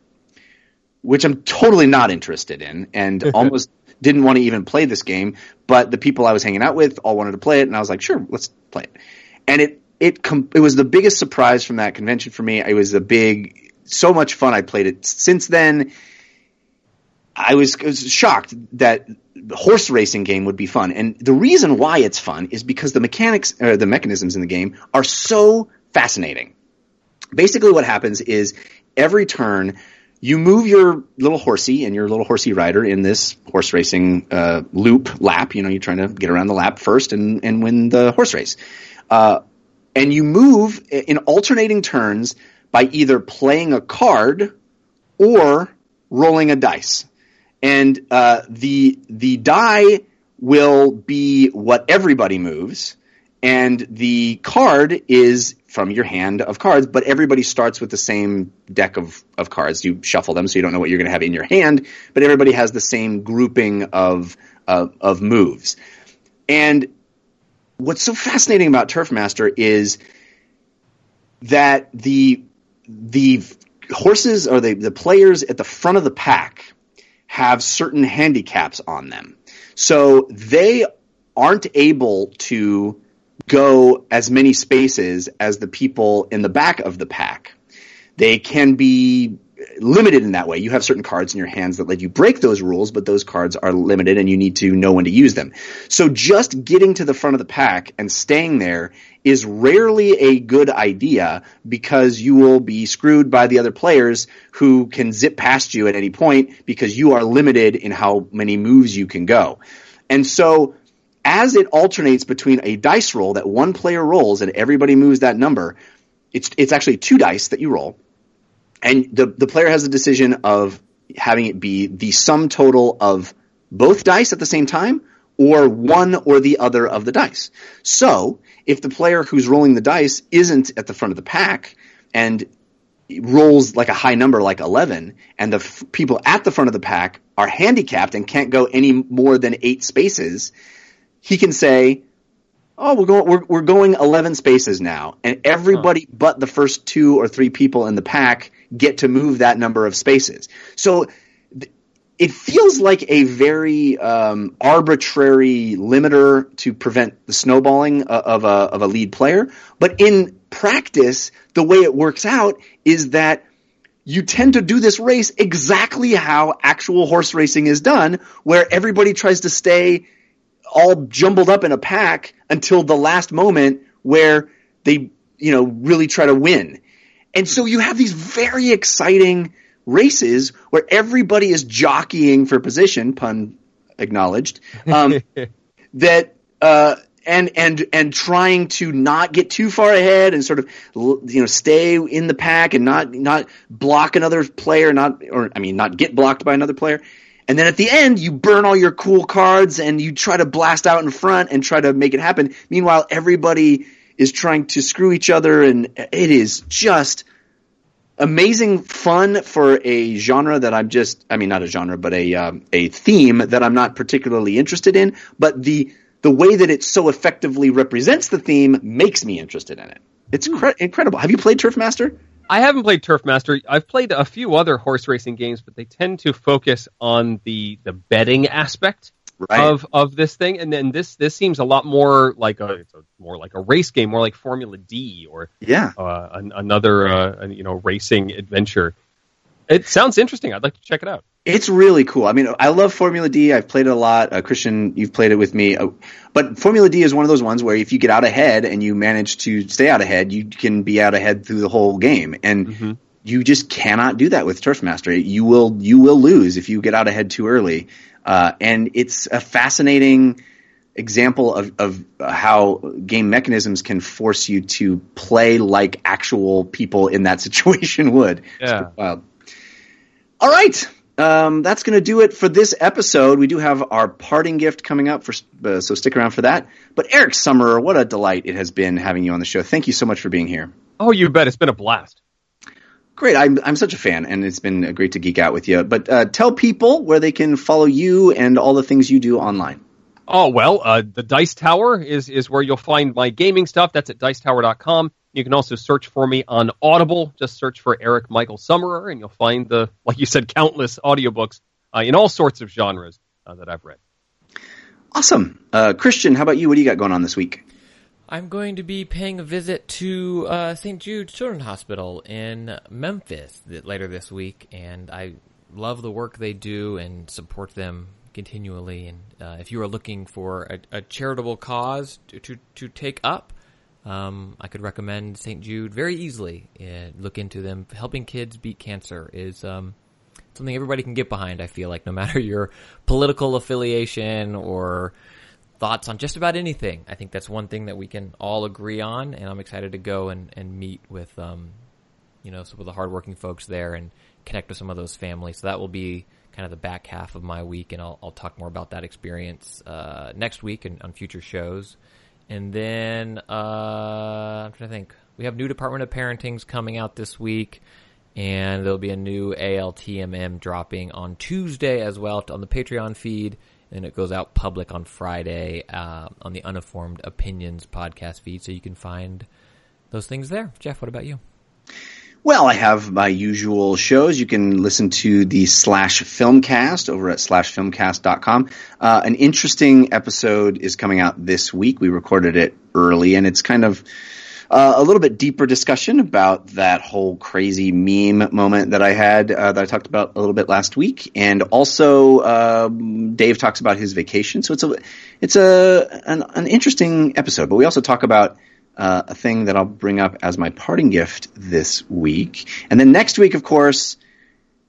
which I'm totally not interested in, and [LAUGHS] almost didn't want to even play this game. But the people I was hanging out with all wanted to play it, and I was like, sure, let's play it. And it it com- it was the biggest surprise from that convention for me. It was a big, so much fun. I played it since then. I was, was shocked that horse racing game would be fun, and the reason why it's fun is because the mechanics, uh, the mechanisms in the game are so fascinating. Basically, what happens is every turn you move your little horsey and your little horsey rider in this horse racing uh, loop lap. You know, you're trying to get around the lap first and and win the horse race. Uh, and you move in alternating turns by either playing a card or rolling a dice. And uh, the the die will be what everybody moves, and the card is from your hand of cards. But everybody starts with the same deck of of cards. You shuffle them, so you don't know what you're going to have in your hand. But everybody has the same grouping of uh, of moves. And what's so fascinating about Turf Master is that the the horses or the, the players at the front of the pack have certain handicaps on them. So they aren't able to go as many spaces as the people in the back of the pack. They can be limited in that way. You have certain cards in your hands that let you break those rules, but those cards are limited and you need to know when to use them. So just getting to the front of the pack and staying there is rarely a good idea because you will be screwed by the other players who can zip past you at any point because you are limited in how many moves you can go. And so as it alternates between a dice roll that one player rolls and everybody moves that number, it's it's actually two dice that you roll and the the player has the decision of having it be the sum total of both dice at the same time or one or the other of the dice. So, if the player who's rolling the dice isn't at the front of the pack and rolls like a high number like 11 and the f- people at the front of the pack are handicapped and can't go any more than 8 spaces, he can say, "Oh, we're going we're, we're going 11 spaces now." And everybody but the first two or three people in the pack get to move that number of spaces. So it feels like a very um, arbitrary limiter to prevent the snowballing of a of a lead player, but in practice, the way it works out is that you tend to do this race exactly how actual horse racing is done, where everybody tries to stay all jumbled up in a pack until the last moment where they, you know, really try to win. And so you have these very exciting races where everybody is jockeying for position, pun acknowledged, um, [LAUGHS] that, uh, and, and, and trying to not get too far ahead and sort of, you know, stay in the pack and not, not block another player, not, or, I mean, not get blocked by another player. And then at the end, you burn all your cool cards and you try to blast out in front and try to make it happen. Meanwhile, everybody is trying to screw each other and it is just amazing fun for a genre that I'm just, I mean, not a genre, but a, um, a theme that I'm not particularly interested in. But the, the way that it so effectively represents the theme makes me interested in it. It's cre- incredible. Have you played Turf Master? I haven't played Turf Master. I've played a few other horse racing games, but they tend to focus on the the betting aspect Right. of of this thing. And then this this seems a lot more like a, it's a more like a race game, more like Formula D or Yeah. uh, an, another uh, you know racing adventure. It sounds interesting. I'd like to check it out. It's really cool. I mean, I love Formula D. I've played it a lot. Uh, Christian, you've played it with me. Uh, but Formula D is one of those ones where if you get out ahead and you manage to stay out ahead, you can be out ahead through the whole game. And you just cannot do that with Turf Master. You will you will lose if you get out ahead too early. Uh, and it's a fascinating example of, of how game mechanisms can force you to play like actual people in that [LAUGHS] situation would. Yeah. wild. All right. Um, that's going to do it for this episode. We do have our parting gift coming up, for, uh, so stick around for that. But Eric Summerer, what a delight it has been having you on the show. Thank you so much for being here. Oh, you bet! It's been a blast. Great. I'm, I'm such a fan, and it's been great to geek out with you. But uh, tell people where they can follow you and all the things you do online. Oh well, uh, the Dice Tower is is where you'll find my gaming stuff. That's at dicetower.com. You can also search for me on Audible. Just search for Eric Michael Summerer, and you'll find the, like you said, countless audiobooks uh, in all sorts of genres uh, that I've read. Awesome. Uh, Christian, how about you? What do you got going on this week? I'm going to be paying a visit to uh, St. Jude Children's Hospital in Memphis later this week, and I love the work they do and support them continually. And uh, if you are looking for a, a charitable cause to, to, to take up, um, I could recommend St. Jude very easily. Look into them. Helping kids beat cancer is um, something everybody can get behind. I feel like no matter [LAUGHS] your political affiliation or thoughts on just about anything. I think that's one thing that we can all agree on, and I'm excited to go and, and meet with um, you know some of the hardworking folks there and connect with some of those families. So that will be kind of the back half of my week, and I'll, I'll talk more about that experience uh, next week and on future shows. And then uh, I'm trying to think. We have new Department of Parenting's coming out this week, and there'll be a new ALTMM dropping on Tuesday as well on the Patreon feed and it goes out public on Friday uh, on the Uninformed Opinions podcast feed, so you can find those things there. Jeff, what about you? Well, I have my usual shows. You can listen to the slash filmcast over at slashfilmcast.com. Uh, an interesting episode is coming out this week. We recorded it early and it's kind of uh, a little bit deeper discussion about that whole crazy meme moment that I had uh, that I talked about a little bit last week, and also um, Dave talks about his vacation. So it's a it's a an, an interesting episode. But we also talk about uh, a thing that I'll bring up as my parting gift this week, and then next week, of course.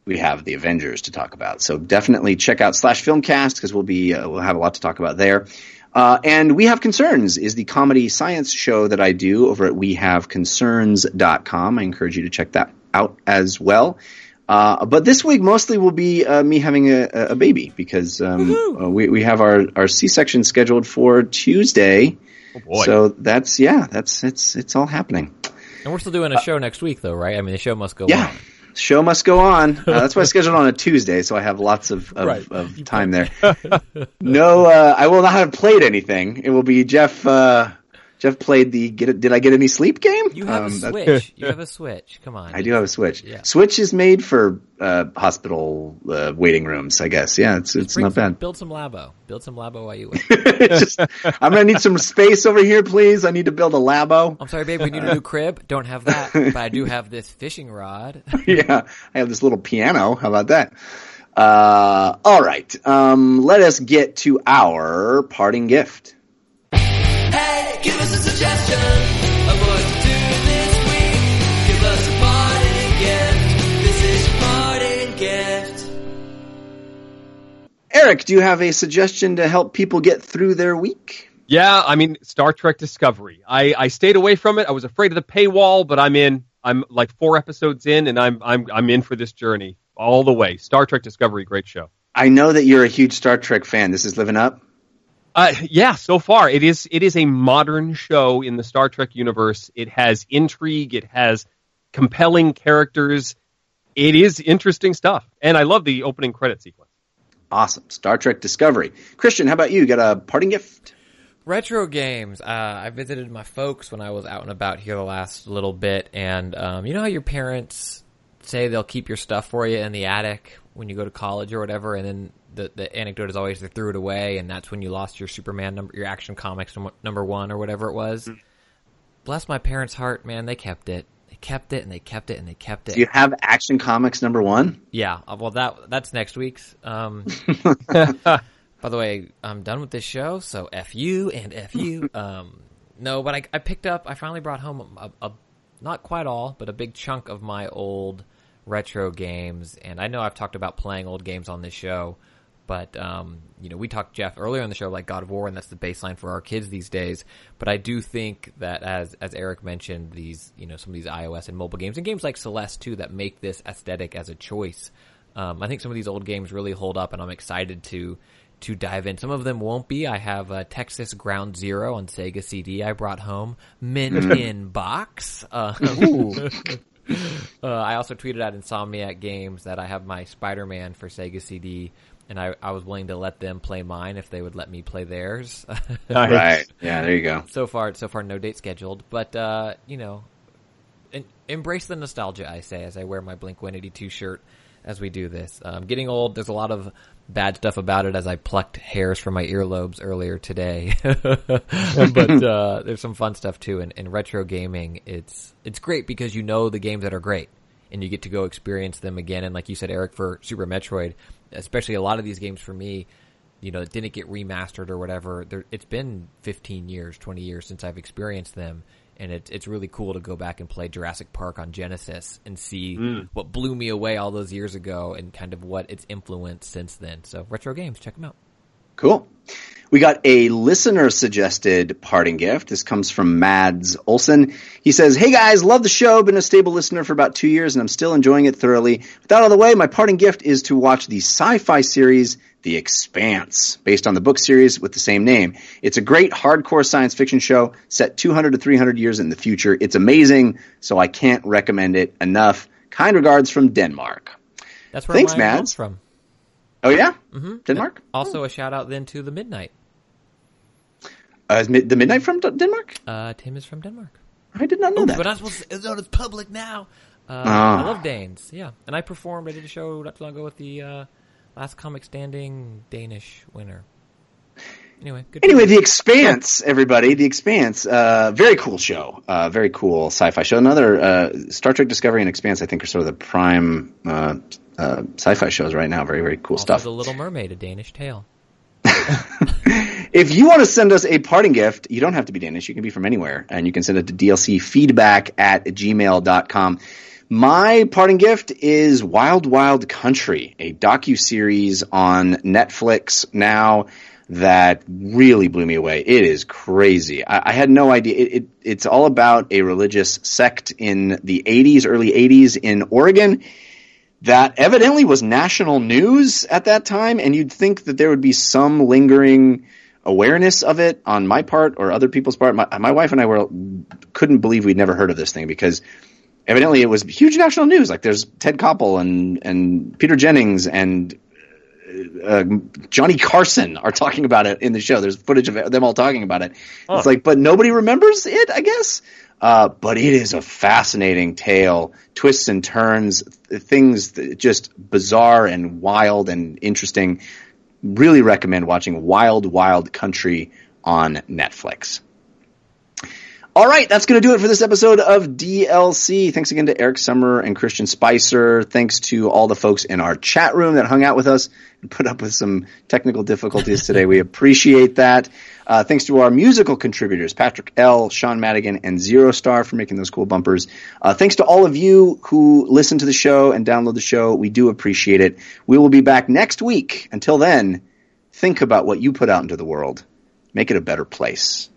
We have the Avengers to talk about, so definitely check out slash filmcast because we'll be uh, we'll have a lot to talk about there. Uh, and We Have Concerns is the comedy science show that I do over at wehaveconcerns.com. I encourage you to check that out as well. Uh, but this week mostly will be uh, me having a, a baby because um, uh, we, we have our, our C-section scheduled for Tuesday. Oh boy. So that's yeah, that's it's it's all happening. And we're still doing a show next week, though, right? I mean, the show must go Yeah. on. Show must go on. Uh, that's why I [LAUGHS] scheduled on a Tuesday, so I have lots of, of, Right. of time there. [LAUGHS] no, uh, I will not have played anything. It will be Jeff. Uh, Jeff played the get. It, did I get any sleep game? You have Um, a Switch. [LAUGHS] You have a Switch. Come on. I do have a Switch. Yeah. Switch is made for uh, hospital uh, waiting rooms, I guess. Yeah, it's it's Bring not some- bad. Build some Labo. Build some Labo while you [LAUGHS] wait. Just, I'm gonna need some space over here, please. I need to build a labo. I'm sorry, babe. We need a new crib. Don't have that, but I do [LAUGHS] have this fishing rod. yeah, I have this little piano. How about that? Uh, all right. Um, let us get to our parting gift. Hey, give us a suggestion of what to do this week. Give us a parting gift. This is your parting gift. Eric, do you have a suggestion to help people get through their week? Yeah, I mean Star Trek Discovery. I, I stayed away from it. I was afraid of the paywall, but I'm in. I'm like four episodes in, and I'm I'm I'm in for this journey all the way. Star Trek Discovery, great show. I know that you're a huge Star Trek fan. This is living up. Uh, yeah, so far it is it is a modern show in the Star Trek universe. It has intrigue, it has compelling characters. It is interesting stuff, and I love the opening credit sequence. Awesome. Star Trek Discovery. Christian, how about you? Got a parting gift? Retro games. Uh, I visited my folks when I was out and about here the last little bit, and um, you know how your parents say they'll keep your stuff for you in the attic when you go to college or whatever, and then the the anecdote is always they threw it away, and that's when you lost your Superman number, your Action Comics number one or whatever it was. Bless my parents' heart, man. They kept it. They kept it, and they kept it, and they kept it. Do you have Action Comics number one? Yeah, uh, well that that's next week's. Um, [LAUGHS] by the way, I'm done with this show, so f you and f you. [LAUGHS] Um, no, but I, I picked up. I finally brought home a, a not quite all, but a big chunk of my old retro games. And I know I've talked about playing old games on this show, but um, you know we talked Jeff earlier in the show like God of War, and that's the baseline for our kids these days. But I do think that as as Eric mentioned, these you know some of these iOS and mobile games and games like Celeste too that make this aesthetic as a choice. Um, I think some of these old games really hold up, and I'm excited to to dive in. Some of them won't be. I have uh, Texas Ground Zero on Sega CD. I brought home mint [LAUGHS] in box. Uh, [LAUGHS] uh, I also tweeted at Insomniac Games that I have my Spider Man for Sega CD, and I, I was willing to let them play mine if they would let me play theirs. [LAUGHS] Right. Yeah, there you go. so far, so far, no date scheduled. But uh, you know, en- embrace the nostalgia. I say as I wear my Blink One Eighty Two shirt as we do this. Um, getting old. There's a lot of bad stuff about it. As I plucked hairs from my earlobes earlier today, [LAUGHS] but [LAUGHS] uh, there's some fun stuff too. And in retro gaming, it's it's great because you know the games that are great. And you get to go experience them again. And like you said, Eric, for Super Metroid, especially a lot of these games for me, you know, didn't get remastered or whatever. There, it's been 15 years, 20 years since I've experienced them, and it's it's really cool to go back and play Jurassic Park on Genesis and see mm. what blew me away all those years ago and kind of what it's influenced since then. So retro games, check them out. Cool. We got a listener suggested parting gift. This comes from Mads Olson. He says, Hey guys, love the show. Been a stable listener for about two years and I'm still enjoying it thoroughly. With that out of the way, my parting gift is to watch the sci-fi series The Expanse, based on the book series with the same name. It's a great hardcore science fiction show set 200 to 300 years in the future. It's amazing, so I can't recommend it enough. Kind regards from Denmark. That's where Thanks, Mads. from. Oh yeah? Denmark? Also, a shout out then to the Midnight. Uh, is Mid- the Midnight from D- Denmark? Uh, Tim is from Denmark. I did not know that. But I'm supposed to, it's on it's public now. Uh, Ah. I love Danes, yeah. And I performed, I did a show not too long ago with the uh, last comic standing Danish winner. Anyway, good. Anyway, The Expanse, everybody. The Expanse. Uh, very cool show. Uh, very cool sci-fi show. Another, uh, Star Trek Discovery and Expanse, I think, are sort of the prime, uh, sci-fi shows right now. Very, very cool also, stuff. The Little Mermaid, a Danish tale. [LAUGHS] If you want to send us a parting gift, you don't have to be Danish. You can be from anywhere. And you can send it to dlcfeedback at gmail.com. My parting gift is Wild Wild Country, a docu-series on Netflix now that really blew me away. It is crazy. I, I had no idea. It, it, it's all about a religious sect in the 80s, early 80s in Oregon that evidently was national news at that time, and you'd think that there would be some lingering awareness of it on my part or other people's part. My, my wife and I were couldn't believe we'd never heard of this thing because evidently it was huge national news. Like there's Ted Koppel and and Peter Jennings and uh, Johnny Carson are talking about it in the show. There's footage of them all talking about it. Huh. It's like, but nobody remembers it, I guess. Uh, but it is a fascinating tale, twists and turns, things just bizarre and wild and interesting. Really recommend watching Wild Wild Country on Netflix. All right, that's going to do it for this episode of DLC. Thanks again to Eric Summer and Christian Spicer. Thanks to all the folks in our chat room that hung out with us and put up with some technical difficulties [LAUGHS] today. We appreciate that. Uh, thanks to our musical contributors, Patrick L., Sean Madigan, and Zero Star for making those cool bumpers. Uh, thanks to all of you who listen to the show and download the show. We do appreciate it. We will be back next week. Until then, think about what you put out into the world. Make it a better place.